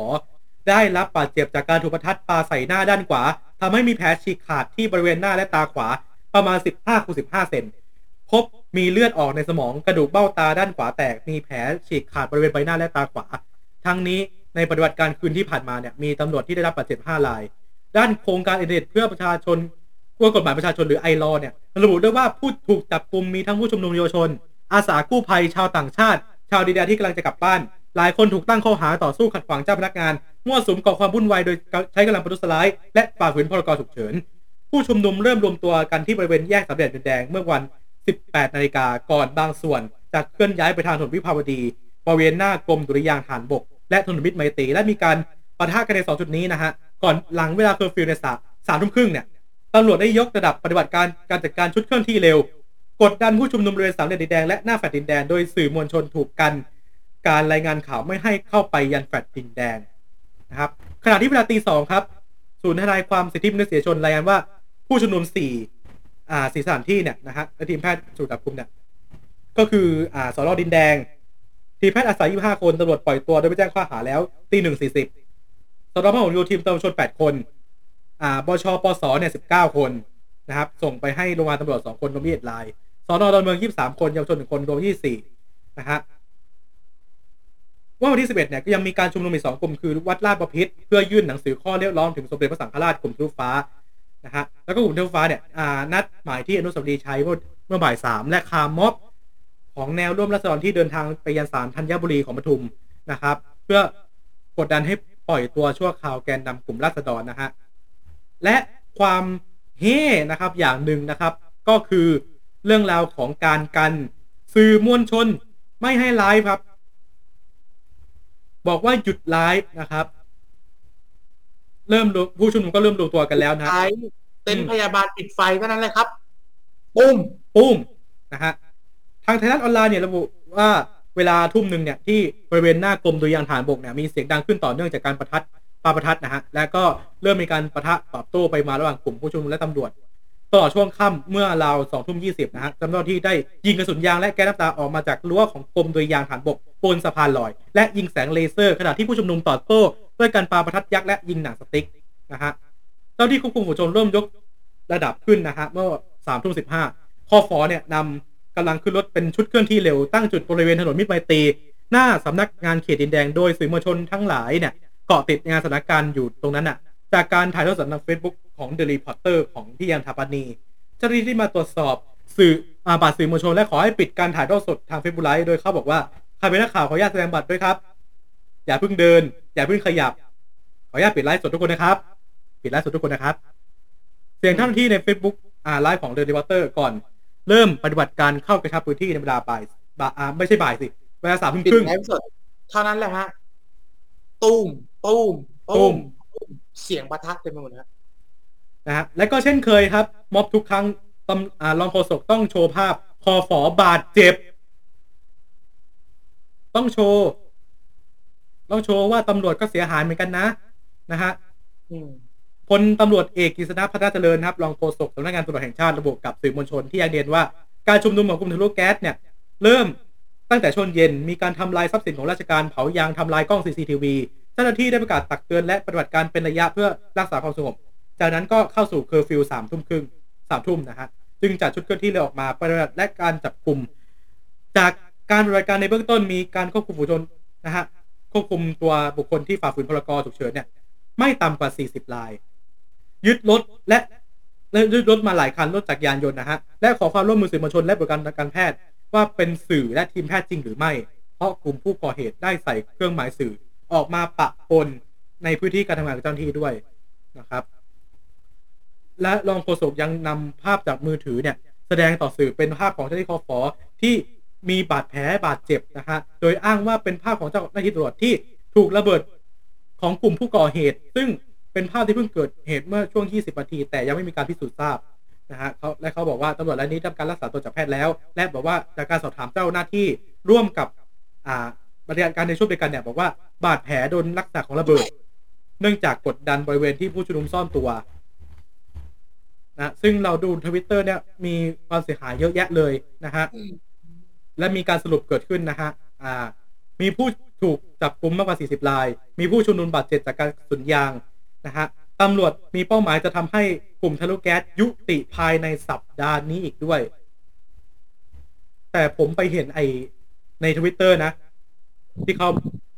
ได้รับบาดเจ็บจากการถูกประทัดปาใส่หน้าด้านขวาทำให้มีแผลฉีกขาดที่บริเวณหน้าและตาขวาประมาณ 15คูณ15 เซนพบมีเลือดออกในสมองกระดูกเบ้าตาด้านขวาแตก มีแผลฉีกขาดบริเวณใบหน้าและตาขวา ทั้งนี้ในปฏิบัติการคืนที่ผ่านมาเนี่ยมีตำรวจที่ได้รับบาดเจ็บ5ราย ด้านโครงการอินเทอร์เน็ตเพื่อประชาชนเพื่อกฎหมายประชาชนหรือไอรอเนี่ย ระบุด้วยว่าผู้ถูกจับกลุ่มมีทั้งผู้ชุมนุมเยาวชน อาสากู้ภัยชาวต่างชาติ ชาวดีแดนที่กำลังจะกลับบ้าน หลายคนถูกตั้งข้อหาต่อสู้ขัดขวางเจ้าพนักงานมั่วสุมก่อความวุ่นวายโดยใช้กำลังประทุษร้าย และฝ่าฝืนพรกฉุกเฉิน ผู้ชุมนุมเริ่มรวมตัวกันที่บริเวณแยกสามเหลี่ยมดินแดงเมื่อวัน 18 นาฬิกาก่อนบางส่วนจะเคลื่อนย้ายไปทางถนนวิภาวดีบริเวณหน้ากรมดุริยางค์ทหารบก และถนนมิตรไมตรีและมีการปะทะกันในสองจุดนี้นะฮะก่อนหลังเวลาเคอร์ฟิวในสาสามทุ่มครึ่งเนี่ย ตำรวจได้ยกระดับปฏิบัติการการจัดการชุดเคลื่อนที่เร็ว กดดันผู้ชุมนุมบริเวณสามเหลี่ยมดินแดงและหน้าแฟลตดินแดง โดยสื่อมวลชนถูกกัน การรายงานข่าวไม่ให้เข้าไปยังแฟลตดินแดงนะครับขณะที่เวลาตีสองครับ ศูนย์ทนายความสิทธิมนุษยชนรายงานว่าผู้ชุมนุมสี่อ่าสี่สถานที่เนี่ยนะฮะและทีมแพทย์ถูกจับกุมเนี่ยก็คืออ่าสอรดินแดง ทีมแพทย์อาสา25คนตำรวจปล่อยตัวโดยไม่แจ้งข้อหาแล้วตีหนึ่งสี่สิบสนพหลโยธินตำรวจชน8คน อ่าบชปสเนี่ย19คนนะครับ ส่งไปให้โรงพยาบาลตำรวจ2คนรวม21รายสนอดอนเมือง23คนเยาวชน1คนรวม24นะฮะว่าวันที่11เอ็ดเนี่ยก็ยังมีการชุมนุมอีก2กลุ่มคือวัดลาดประพิษเพื่อยื่นหนังสือข้อเรียกร้องถึงสมเด็จพระสังฆราชกลุ่มทะลุฟ้านะฮะแล้วก็กลุ่มทะลุฟ้าเนี่ยอ่านัดหมายที่อนุสาวรีย์ชัยเมื่อเมื่อบ่ายสามและคาร์ม็อบของแนวร่วมรัษฎรที่เดินทางไปยังศาลธัญบุรีของปทุมนะครับ เพื่อกดดันให้ปล่อยตัวชั่วคราวแกนนำกลุ่มรัษฎรนะฮะ และความเฮ่นะครับอย่างหนึ่งนะครับ ก็คือเรื่องราวของการกันสื่อมวลชนไม่ให้ไลฟ์ครับ บอกว่าหยุดไลฟ์นะครับ เริ่มรู้ผู้ชุมนุมก็เริ่มรู้ตัวกันแล้วนะไอ้เต็นท์พยาบาลปิดไฟเท่านั้นเลยครับ ปุ้มปุ้มนะฮะทางไทยรัฐออนไลน์เนี่ยระบุว่าเวลาทุ่มหนึ่งเนี่ยที่บริเวณหน้ากรมดุริยางค์ฐานบกเนี่ยมีเสียงดังขึ้นต่อเนื่องจากการประทัด ปาประทัดนะฮะ และก็เริ่มมีการประทะตอบโต้ไปมาระหว่างกลุ่มผู้ชุมนุมและตำรวจตลอดช่วงค่ำเมื่อราวสองทุ่มยี่สิบนะฮะเจ้าหน้าที่ได้ยิงกระสุนยางและแก๊สน้ำตาออกมาจากรั้วของกรมโดุริยางฐานบกบนสะพานลอย และยิงแสงเลเซอร์ขณะที่ผู้ชุมนุมตอบโต้ด้วยการปาประทัดยักษ์และยิงหนังสติ๊กนะฮะเจ้าที่ควบคุมฝูงชนเริ่มยกระดับขึ้นนะฮะเมื่อสามทุ่มสิบห้าคอฟอเนี่ยนำกำลังขึ้นรถเป็นชุดเคลื่อนที่เร็วตั้งจุดบริเวณถนนมิตรไมตรีหน้าสำนักงานเขตดินแดงโดยสื่อมวลชนทั้งหลายเนี่ย เกาะติดงานสถานการณ์อยู่ตรงนั้นน่ะ จากการถ่ายทอดสดทางเฟซบุ๊กของ The Reporter ของพี่ยันทาปานีเจ้าหน้าที่ที่มาตรวจสอบสื่ออาบัตรสื่อมวลชนและขอให้ปิดการถ่ายทอดสดทางเฟซบุ๊กไลฟ์โดยเขาบอกว่าใครเป็นนักข่าวขออนุญาตแสดงบัตรด้วยครับ อย่าเพิ่งเดิน อย่าเพิ่งขยับ ขออนุญาตปิดไลฟ์สดทุกคนนะครับ ปิดไลฟ์สดทุกคนนะครับ เสียงท่านที่ใน Facebook อ่าไลฟ์ของ The Reporter ก่อน เริ่มปฏิบัติการเข้ากระชับพื้นที่ในเวลาบ่ายบ่าไม่ใช่บ่ายสิเวลาสามทุ่มปิดครึ่งไลฟ์สดเท่านั้นแหละฮะตุ้ม ตุ้มตุ้มตุ้มเสียงประทัดเต็มไปหมดนะนะฮะและก็เช่นเคยครับ ม็อบทุกครั้งตำอ่ารองโฆษกต้องโชว์ภาพคอฝอบาดเจ็บ ต้องโชว์ต้องโชว์ว่าตำรวจก็เสียหายเหมือนกันนะ นะฮะอืมพลตำรวจเอกกฤษณะพัฒนาเจริญครับรองโฆษกสำนักงานตำรวจแห่งชาติระบุกับสื่อมวลชนที่ยังเรียนว่าการชุมนุมของกลุ่มทะลุแก๊สเนี่ย เริ่มตั้งแต่ช่วงเย็นมีการทำลายทรัพย์สินของราชการเผายางทำลายกล้อง CCTV เจ้าหน้าที่ได้ประกาศตักเตือนและปฏิบัติการเป็นระยะเพื่อรักษาความสงบ จากนั้นก็เข้าสู่เคอร์ฟิวสามทุ่มครึ่งสามทุ่มนะฮะ จึงจัดชุดเคลื่อนที่เร็วออกมาปฏิบัติและการจับกลุ่ม จากการปฏิบัติการในเบื้องต้นมีการควบคุมฝูงชนนะฮะ ควบคุมตัวบุคคลที่ฝ่าฝืนพรกฉุกเฉินเนี่ยไม่ต่ำกว่า 40 ราย ยึดรถและและยึดรถมาหลายคันรถจักรยานยนต์นะฮะ และขอความร่วมมือสื่อมวลชนและบริการทางการแพทย์ว่าเป็นสื่อและทีมแพทย์จริงหรือไม่ เพราะกลุ่มผู้ก่อเหตุได้ใส่เครื่องหมายสื่อ ออกมาปะปนในพื้นที่การทำงานของเจ้าหน้าที่ด้วยนะครับ และรองโฆษกยังนำภาพจากมือถือเนี่ย แสดงต่อสื่อเป็นภาพของเจ้าหน้าที่คอฟอที่มีบาดแผลบาดเจ็บนะฮะโดยอ้างว่าเป็นภาพของเจ้าหน้าที่ตำรวจที่ถูกระเบิดของกลุ่มผู้ก่อเหตุ ซึ่งเป็นภาพที่เพิ่งเกิดเหตุเมื่อช่วง 20 นาที แต่ยังไม่มีการพิสูจน์ทราบนะฮะเขาและเขาบอกว่าตำรวจรายนี้ได้รับการรักษาตัวจากแพทย์แล้ว และบอกว่าจากการสอบถามเจ้าหน้าที่ร่วมกับอ่าบริการในช่วงเดียวกันเนี่ยบอกว่า บาดแผลโดนลักษณะของระเบิด เนื่องจากกดดันบริเวณที่ผู้ชุมนุมซ่อนตัวนะซึ่งเราดูทวิตเตอร์เนี่ยมีความเสียหายเยอะแยะเลยนะฮะและมีการสรุปเกิดขึ้นนะฮะอ่า มีผู้ถูกจับกุมมากกว่า 40 ราย มีผู้ชุมนุมบาดเจ็บจากการสุนยางนะฮะตำรวจมีเป้าหมายจะทำให้กลุ่มทะลุแก๊สยุติภายในสัปดาห์นี้อีกด้วย แต่ผมไปเห็นไอในทวิตเตอร์นะ ที่เขา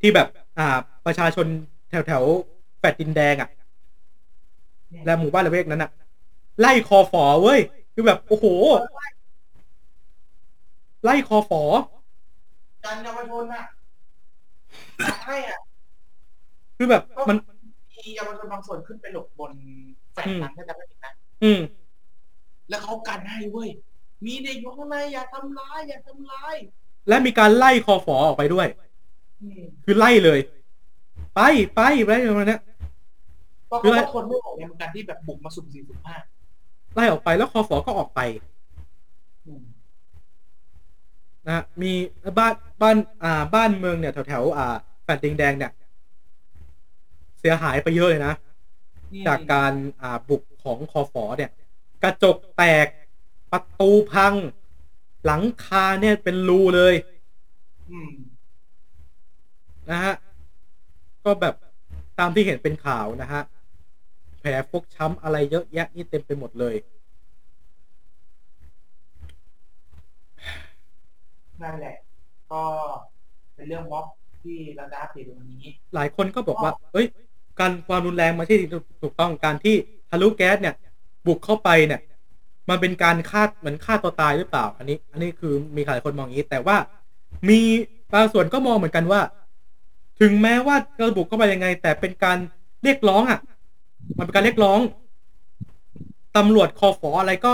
ที่แบบ อ่า ประชาชนแถวแถวๆแฟดดินแดงอะ่ะ และหมู่บ้านละเวกนั้นอะ่ะ ไล่คอฝอเว้ย คือแบบ โอ้โห ไล่คอฝอการเยาวชนอะอยากให้อะ คือแบบมันมีเยาวชนบางส่วนขึ้นไปหลบบนแฟลตนั้นถ้าจะไม่ผิดนะอืม แล้วเขากันให้เว้ย มีเด็กอยู่ข้างในอย่าทำร้ายอย่าทำร้าย และมีการไล่คอฝอออกไปด้วยอืม คือไล่เลย ไปไปไปประมาณเนี้ยเพราะคือเขาอะไรก็ทนไม่ไหวในการที่แบบบุกมาสุ่มสี่สุ่มห้าไล่ออกไปแล้วคอฝอก็ออกไปอืมนะฮะมีบ้านบ้านอ่า บ้านเมืองเนี่ยแถวแถวๆอ่าแฟลตดิงแดงเนี่ย เสียหายไปเยอะเลยนะ จากการอ่าบุกของคอฝอเนี่ย กระจกแตกประตูพัง หลังคาเนี่ยเป็นรูเลยอืม นะฮะ ก็แบบตามที่เห็นเป็นข่าวนะฮะ แผลฟกช้ำอะไรเยอะแยะนี่เต็มไปหมดเลยนั่นแหละ ก็เป็นเรื่องม็อบที่เราจะอัปเดตในวันนี้ หลายคนก็บอกว่า เอ้ย การความรุนแรงมาที่ถูกต้องการที่ทะลุแก๊สเนี่ย บุกเข้าไปเนี่ย มันเป็นการฆ่าเหมือนฆ่าตัวตายหรือเปล่า อันนี้ อันนี้คือมีหลายคนมองอย่างนี้ แต่ว่ามีบางส่วนก็มองเหมือนกันว่า ถึงแม้ว่าจะบุกเข้าไปยังไง แต่เป็นการเรียกร้องอะ มันเป็นการเรียกร้องตำรวจคอฟออะไรก็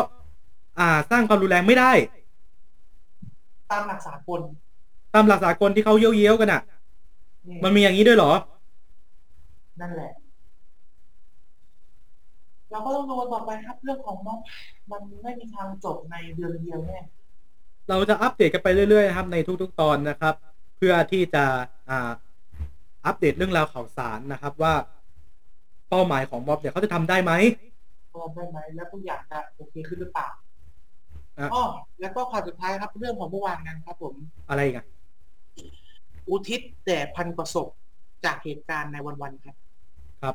อ่า สร้างความรุนแรงไม่ได้ ตามหลักสากลตามหลักสากลที่เขาเย้ยวๆกันอะอืมมันมีอย่างนี้ด้วยเหรอ นั่นแหละ เราก็ต้องดูกันต่อไปครับ เรื่องของม็อบมันไม่มีทางจบในเดือนเดียวแน่เราจะอัปเดตกันไปเรื่อยๆนะครับ ในทุกๆตอนนะครับ เพื่อที่จะอ่า อัปเดตเรื่องราวข่าวสารนะครับว่า เป้าหมายของม็อบเนี่ยเขาจะทำได้ไหมพร้อมได้ไหมแล้วทุกอย่างจะโอเคขึ้นหรือเปล่าอะอ๋อแล้วก็ข่าวสุดท้ายครับ เรื่องของเมื่อวานกันครับ ผมอะไรอีกันอุทิศแต่พันประสบจากเหตุการณ์ในวันๆครับ ครับ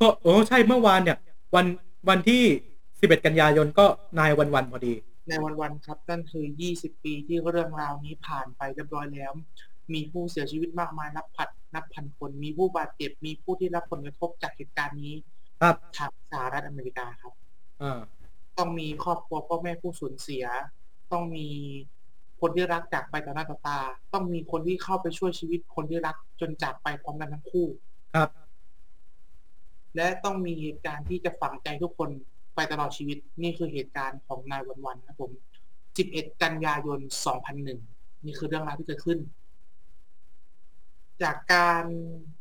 ก็โอ้ใช่เมื่อวานเนี่ย วันวันที่11กันยายนก็นายวันวันๆพอดี ในวันๆครับ นั่นคือ20ปีที่เรื่องราวนี้ผ่านไปเรียบร้อยแล้ว มีผู้เสียชีวิตมากมายนับพันนับพันคน มีผู้บาดเจ็บ มีผู้ที่รับผลกระทบจากเหตุการณ์นี้ครับทางสหรัฐอเมริกาครับอ่าต้องมีครอบครัวพ่อแม่ผู้สูญเสีย ต้องมีคนที่รักจากไปต่อหน้าต่อตา ต้องมีคนที่เข้าไปช่วยชีวิตคนที่รักจนจากไปพร้อมกันทั้งคู่ครับ และต้องมีเหตุการณ์ที่จะฝังใจทุกคนไปตลอดชีวิต นี่คือเหตุการณ์ของนายวันวันนะครับผม 11 กันยายน 2001 นี่คือเรื่องราวที่เกิดขึ้น จากการ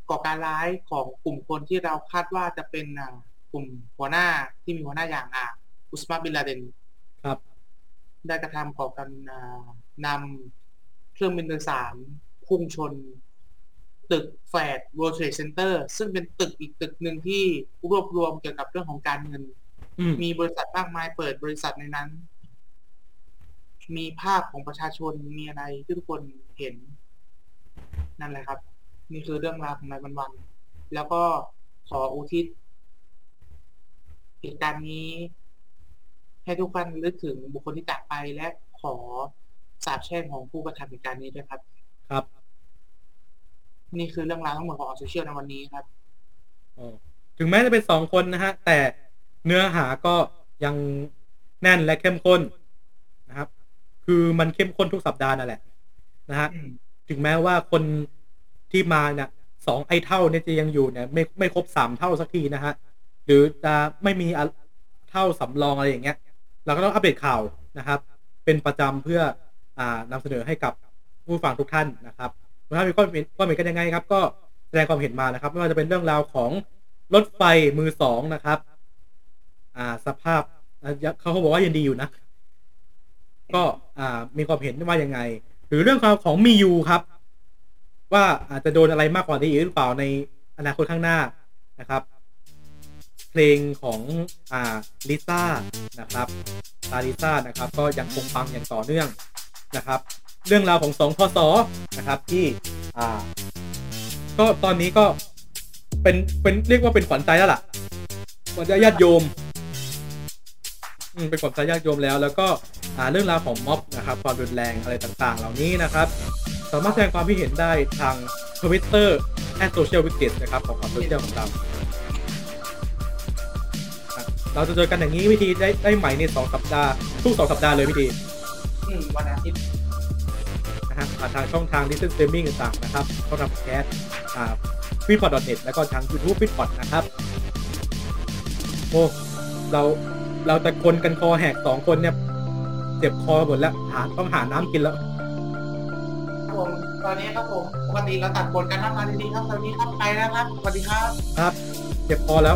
ก่อการร้ายของกลุ่มคนที่เราคาดว่าจะเป็นอ่ากลุ่มหัวหน้าที่มีหัวหน้าอย่างอ่าอุสมาบินลาเดนครับได้กระทำก่อการอ่านำเครื่องบินโดยสารพุ่งชน ตึกแฟด World Trade Center ซึ่งเป็นตึกอีกตึกหนึ่งที่รวบรวมเกี่ยวกับเรื่องของการเงินอืมมีบริษัทมากมายเปิดบริษัทในนั้น มีภาพของประชาชนมีอะไรที่ทุกคนเห็น นั่นแหละครับ นี่คือเรื่องราวของนายวันวันๆแล้วก็ขออุทิศเหตุการณ์นี้ ให้ทุกท่านนึกถึงบุคคลที่จากไปและขอสาบแช่งของผู้กระทำเหตุการณ์นี้ด้วยครับ ครับ นี่คือเรื่องราวทั้งหมดของออโซเชียลในวันนี้ครับอ๋อถึงแม้จะเป็นสองคนนะฮะ แต่เนื้อหาก็ยังแน่นและเข้มข้นนะครับ คือมันเข้มข้นทุกสัปดาห์นั่นแหละนะฮะอืม ถึงแม้ว่าคนที่มาเนี่ยสองไอเท่าเนี่ยจะยังอยู่เนี่ยไม่ไม่ครบสามเท่าสักทีนะฮะ หรือจะไม่มีอะเท่าสำรองอะไรอย่างเงี้ย เราก็ต้องอัปเดตข่าวนะครับ เป็นประจำเพื่ออ่านำเสนอให้กับผู้ฟังทุกท่านนะครับถ้ามีความเห็นความเห็นกันยังไงครับ ก็แสดงความเห็นมานะครับ ไม่ว่าจะเป็นเรื่องราวของรถไฟมือสองนะครับ อ่าสภาพเขาเขาบอกว่ายังดีอยู่นะ ก็อ่ามีความเห็นว่ายังไง หรือเรื่องราวของมียูครับ ว่าอาจจะโดนอะไรมากกว่านี้อีกหรือเปล่าในอนาคตข้างหน้านะครับ เพลงของอ่าลิซ่านะครับตาลิซ่านะครับ ก็ยังคงปังอย่างต่อเนื่องนะครับ เรื่องราวของสองพศนะครับที่อ่าก็ตอนนี้ก็เป็นเป็นเรียกว่าเป็นขวัญใจแล้วล่ะขวัญใจญาติโยม เป็นขวัญใจญาติโยมแล้ว แล้วก็อ่าเรื่องราวของม็อบนะครับความรุนแรงอะไรต่างๆ เหล่านี้นะครับ สามารถแสดงความคิดเห็นได้ทาง Twitter แอ social wicket นะครับของความโซเชียลของเราอะเราจะเจอกันอย่างนี้วิธีได้ได้ใหม่ในสองสัปดาห์ทุกสองสัปดาห์เลยวิธีอืมวันอาทิตย์นะฮะผ่านทางช่องทางดิจิทัลสตรีมมิ่งต่างๆนะครับช่องทาง cast อ่า feed podcast แล้วก็ทาง YouTube ฟีดพอดนะครับโอ้เรา เราตะโกนกันคอแหกสองคนเนี่ย เจ็บคอหมดแล้วหาต้องหาน้ำกินแล้ว ครับผมตอนนี้ครับผมปกติเราตัดบทกันทำงานดีๆครับตอนนี้ครับไปแล้วครับสวัสดีครับ ครับ เจ็บคอแล้ว